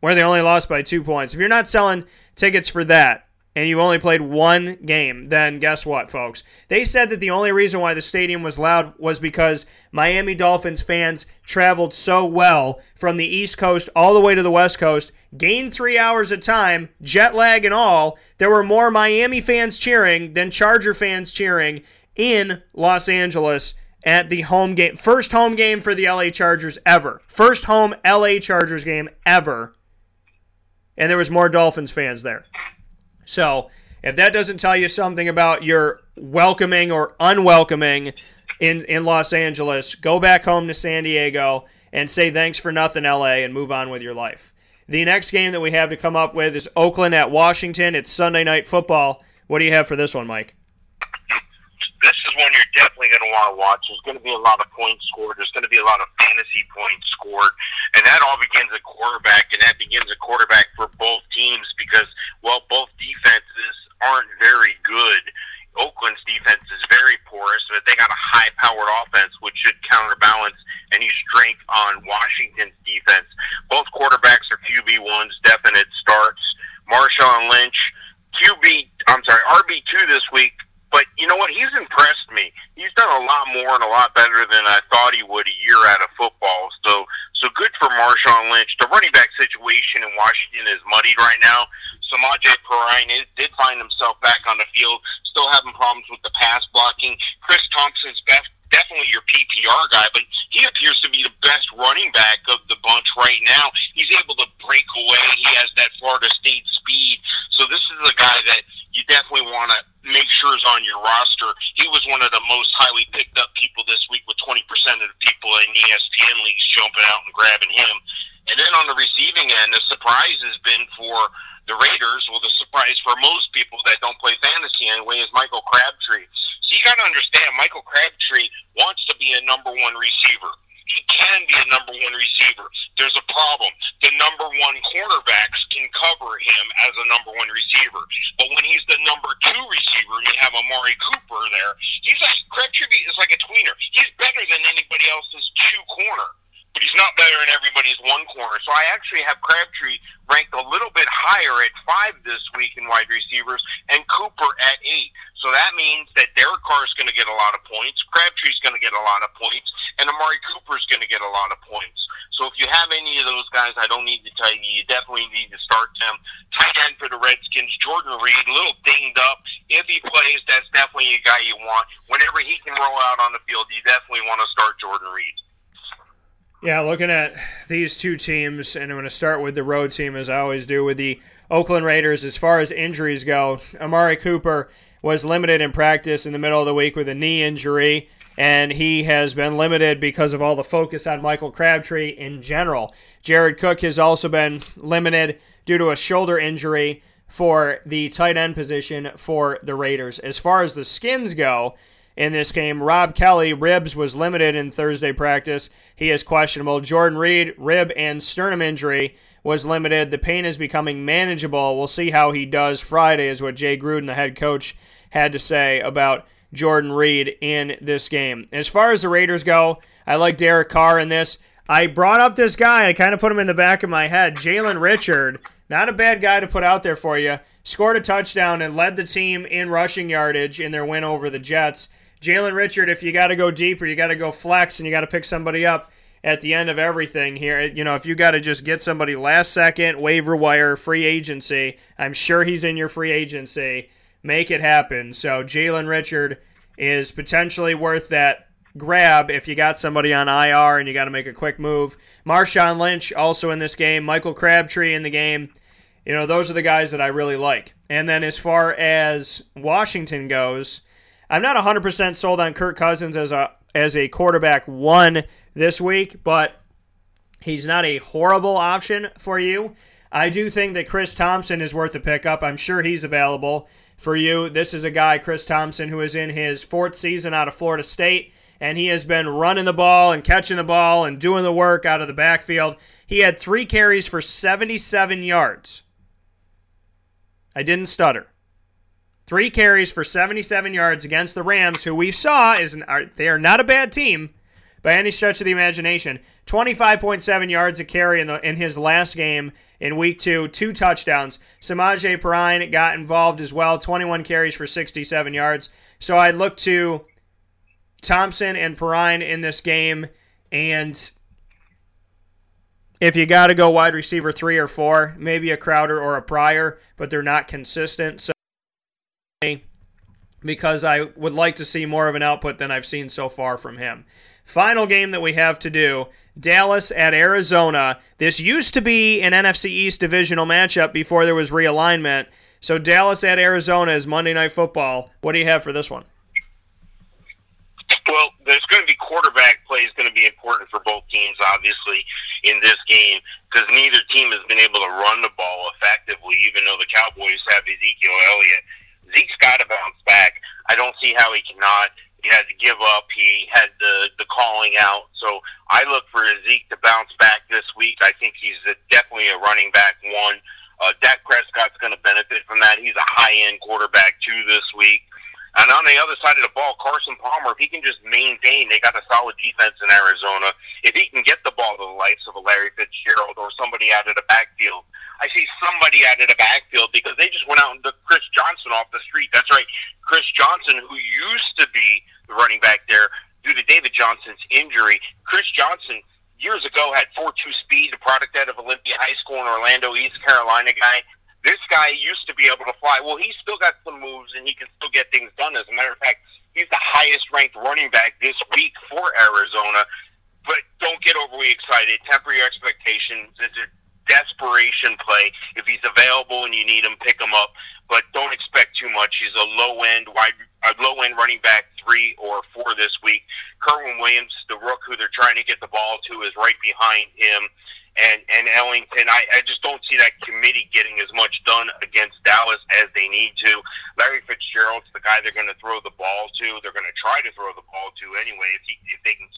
[SPEAKER 1] where they only lost by two points, if you're not selling tickets for that, and you only played one game, then guess what, folks? They said that the only reason why the stadium was loud was because Miami Dolphins fans traveled so well from the East Coast all the way to the West Coast, gained three hours of time, jet lag and all. There were more Miami fans cheering than Charger fans cheering in Los Angeles at the home game. First home game for the LA Chargers ever. First home LA Chargers game ever. And there was more Dolphins fans there. So if that doesn't tell you something about your welcoming or unwelcoming in, in Los Angeles, go back home to San Diego and say thanks for nothing, LA, and move on with your life. The next game that we have to come up with is Oakland at Washington. It's Sunday night football. What do you have for this one, Mike?
[SPEAKER 2] This is one you're definitely going to want to watch. There's going to be a lot of points scored. There's going to be a lot of fantasy points scored. And that all begins at quarterback, and that begins at quarterback for both teams because, well, both defenses aren't very good. Oakland's defense is very porous, but they got a high powered offense, which should counterbalance any strength on Washington's defense. Both quarterbacks are QB1s, definite starts. Marshawn Lynch, QB, I'm sorry, RB2 this week, but you know what? He's impressed me. He's done a lot more and a lot better than I thought he would a year out of football. So, so good for Marshawn Lynch. The running back situation in Washington is muddied right now. Samaje Perine did find himself back on the field, still having problems with the pass blocking. Chris Thompson's best definitely your PPR guy, but he appears to be the best running back of the bunch right now. He's able to break away. He has that Florida State speed. So this is a guy that you definitely want to make sure is on your roster. He was one of the most highly picked up people this week with 20% of the people in ESPN leagues jumping out and grabbing him. And then on the receiving end, the surprise has been for the Raiders. Well, the surprise for most people that don't play fantasy anyway is Michael Crabtree. So you got to understand, Michael Crabtree wants to be a number one receiver. He can be a number one receiver. There's a problem. The number one cornerbacks can cover him as a number one receiver. But when he's the number two receiver and you have Amari Cooper there, he's like Crabtree is like a tweener. He's better than anybody else's two corner he's not better in everybody's one corner. So I actually have Crabtree ranked a little bit higher at five this week in wide receivers, and Cooper at eight. So that means that Derek Carr is going to get a lot of points, Crabtree's going to get a lot of points, and Amari Cooper is going to get a lot of points. So if you have any of those guys, I don't need to tell you, you definitely need to start them. Tight end for the Redskins, Jordan Reed, a little dinged up. If he plays, that's definitely a guy you want. Whenever he can roll out on the field, you definitely want to start Jordan Reed.
[SPEAKER 1] Yeah, looking at these two teams, and I'm going to start with the road team as I always do with the Oakland Raiders. As far as injuries go, Amari Cooper was limited in practice in the middle of the week with a knee injury, and he has been limited because of all the focus on Michael Crabtree in general. Jared Cook has also been limited due to a shoulder injury for the tight end position for the Raiders. As far as the skins go, in this game. Rob Kelley, ribs, was limited in Thursday practice. He is questionable. Jordan Reed, rib and sternum injury, was limited. The pain is becoming manageable. We'll see how he does Friday, is what Jay Gruden, the head coach, had to say about Jordan Reed in this game. As far as the Raiders go, I like Derek Carr in this. I brought up this guy. I kind of put him in the back of my head. Jalen Richard, not a bad guy to put out there for you. Scored a touchdown and led the team in rushing yardage in their win over the Jets. Jalen Richard, if you got to go deeper, you got to go flex, and you got to pick somebody up at the end of everything here. You know, if you got to just get somebody last second, waiver wire, free agency, I'm sure he's in your free agency. Make it happen. So Jalen Richard is potentially worth that grab if you got somebody on IR and you got to make a quick move. Marshawn Lynch also in this game. Michael Crabtree in the game. You know, those are the guys that I really like. And then as far as Washington goes, I'm not 100% sold on Kirk Cousins as a as a quarterback one this week, but he's not a horrible option for you. I do think that Chris Thompson is worth a pickup. I'm sure he's available for you. This is a guy, Chris Thompson, who is in his fourth season out of Florida State. and he has been running the ball and catching the ball and doing the work out of the backfield. He had three carries for 77 yards. I didn't stutter. Three carries for 77 yards against the Rams, who we saw is an, are, they are not a bad team by any stretch of the imagination. 25.7 yards a carry in the in his last game in week two, two touchdowns. Samaje Perine got involved as well, 21 carries for 67 yards. So I look to Thompson and Perine in this game, and if you got to go wide receiver three or four, maybe a Crowder or a Pryor, but they're not consistent. So because I would like to see more of an output than I've seen so far from him. Final game that we have to do Dallas at Arizona. This used to be an NFC East divisional matchup before there was realignment. So Dallas at Arizona is Monday Night Football. What do you have for this one?
[SPEAKER 2] Well, there's going to be quarterback play is going to be important for both teams, obviously, in this game because neither team has been able to run the ball effectively, even though the Cowboys have Ezekiel Elliott. Zeke's got to bounce back. I don't see how he cannot. He had to give up. He had the the calling out. So I look for Zeke to bounce back this week. I think he's a, definitely a running back one. Uh, Dak Prescott's going to benefit from that. He's a high end quarterback two this week. And on the other side of the ball, Carson Palmer, if he can just maintain, they got a solid defense in Arizona. If he can get the ball to the likes of a Larry Fitzgerald or somebody out of the backfield, I see somebody out of the backfield because they just went out and took Chris Johnson off the street. That's right, Chris Johnson, who used to be the running back there due to David Johnson's injury. Chris Johnson years ago had 4-2 speed, a product out of Olympia High School in Orlando, East Carolina guy. This guy used to be able to fly. Well, he's still got some moves and he can still get things done. As a matter of fact, he's the highest ranked running back this week for Arizona. But don't get overly excited. Temper your expectations. It's a desperation play. If he's available and you need him, pick him up. But don't expect too much. He's a low end wide, a low end running back three or four this week. Kerwynn Williams, the rook who they're trying to get the ball to, is right behind him and and Ellington. I, I just don't see that committee getting as much done against Dallas as they need to. Larry Fitzgerald's the guy they're going to throw the ball to. They're going to try to throw the ball to anyway if he if they can,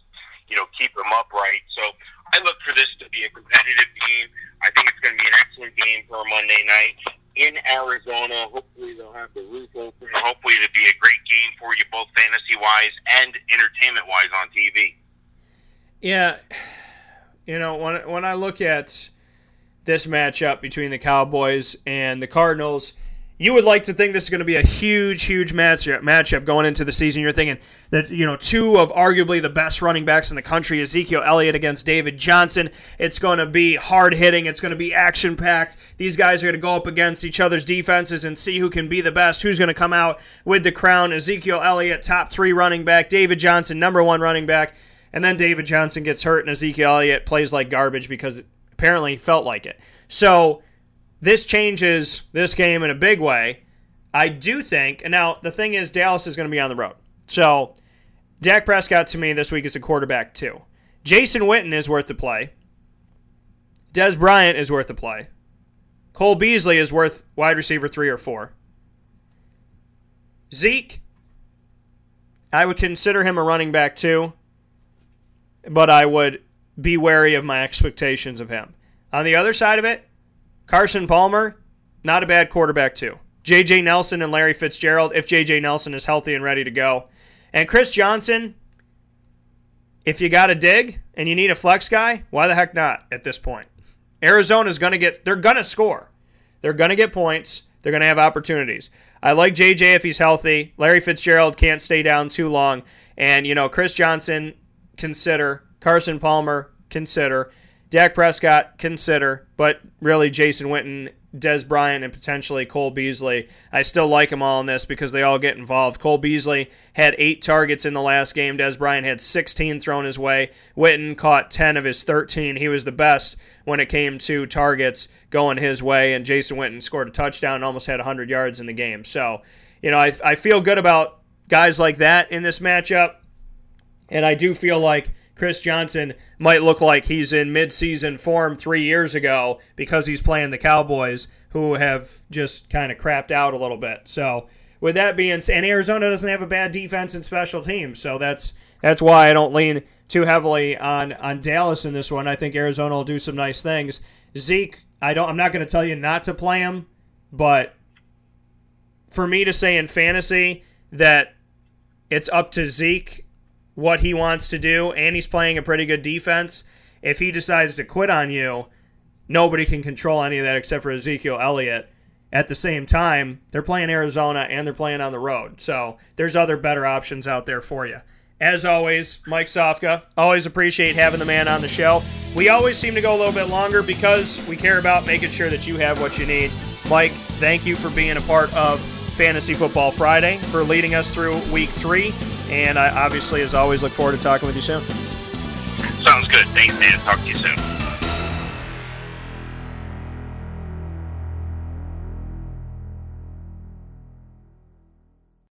[SPEAKER 2] you know, keep him upright. So I look for this to be a competitive game. I think it's going to be an excellent game for a Monday night in Arizona. Hopefully they'll have the roof open. Hopefully it'll be a great game for you, both fantasy wise and entertainment wise on TV.
[SPEAKER 1] Yeah you know, when when I look at this matchup between the Cowboys and the Cardinals, you would like to think this is going to be a huge, huge matchup matchup going into the season. You're thinking that you know two of arguably the best running backs in the country, Ezekiel Elliott against David Johnson. It's going to be hard hitting. It's going to be action packed. These guys are going to go up against each other's defenses and see who can be the best. Who's going to come out with the crown? Ezekiel Elliott, top three running back. David Johnson, number one running back. And then David Johnson gets hurt, and Ezekiel Elliott plays like garbage because apparently he felt like it. So this changes this game in a big way. I do think, and now the thing is, Dallas is going to be on the road. So Dak Prescott to me this week is a quarterback too. Jason Witten is worth the play. Dez Bryant is worth the play. Cole Beasley is worth wide receiver three or four. Zeke, I would consider him a running back too but I would be wary of my expectations of him. On the other side of it, Carson Palmer, not a bad quarterback, too. J.J. Nelson and Larry Fitzgerald, if J.J. Nelson is healthy and ready to go. And Chris Johnson, if you got a dig and you need a flex guy, why the heck not at this point? Arizona's going to get, they're going to score. They're going to get points. They're going to have opportunities. I like JJ if he's healthy. Larry Fitzgerald can't stay down too long. And, you know, Chris Johnson, consider. Carson Palmer, consider. Dak Prescott, consider. But really, Jason Witten, Dez Bryant, and potentially Cole Beasley. I still like them all in this because they all get involved. Cole Beasley had eight targets in the last game. Dez Bryant had 16 thrown his way. Witten caught 10 of his 13. He was the best when it came to targets going his way. And Jason Witten scored a touchdown and almost had 100 yards in the game. So, you know, I, I feel good about guys like that in this matchup. And I do feel like Chris Johnson might look like he's in midseason form three years ago because he's playing the Cowboys, who have just kind of crapped out a little bit. So with that being said, and Arizona doesn't have a bad defense and special teams, so that's that's why I don't lean too heavily on on Dallas in this one. I think Arizona will do some nice things. Zeke, I don't. I'm not going to tell you not to play him, but for me to say in fantasy that it's up to Zeke what he wants to do, and he's playing a pretty good defense. If he decides to quit on you, nobody can control any of that except for Ezekiel Elliott. At the same time, they're playing Arizona and they're playing on the road. So there's other better options out there for you. As always, Mike Sofka, always appreciate having the man on the show. We always seem to go a little bit longer because we care about making sure that you have what you need. Mike, thank you for being a part of Fantasy Football Friday, for leading us through week three. And I obviously, as always, look forward to talking with you soon.
[SPEAKER 2] Sounds good. Thanks, man. Talk to you soon.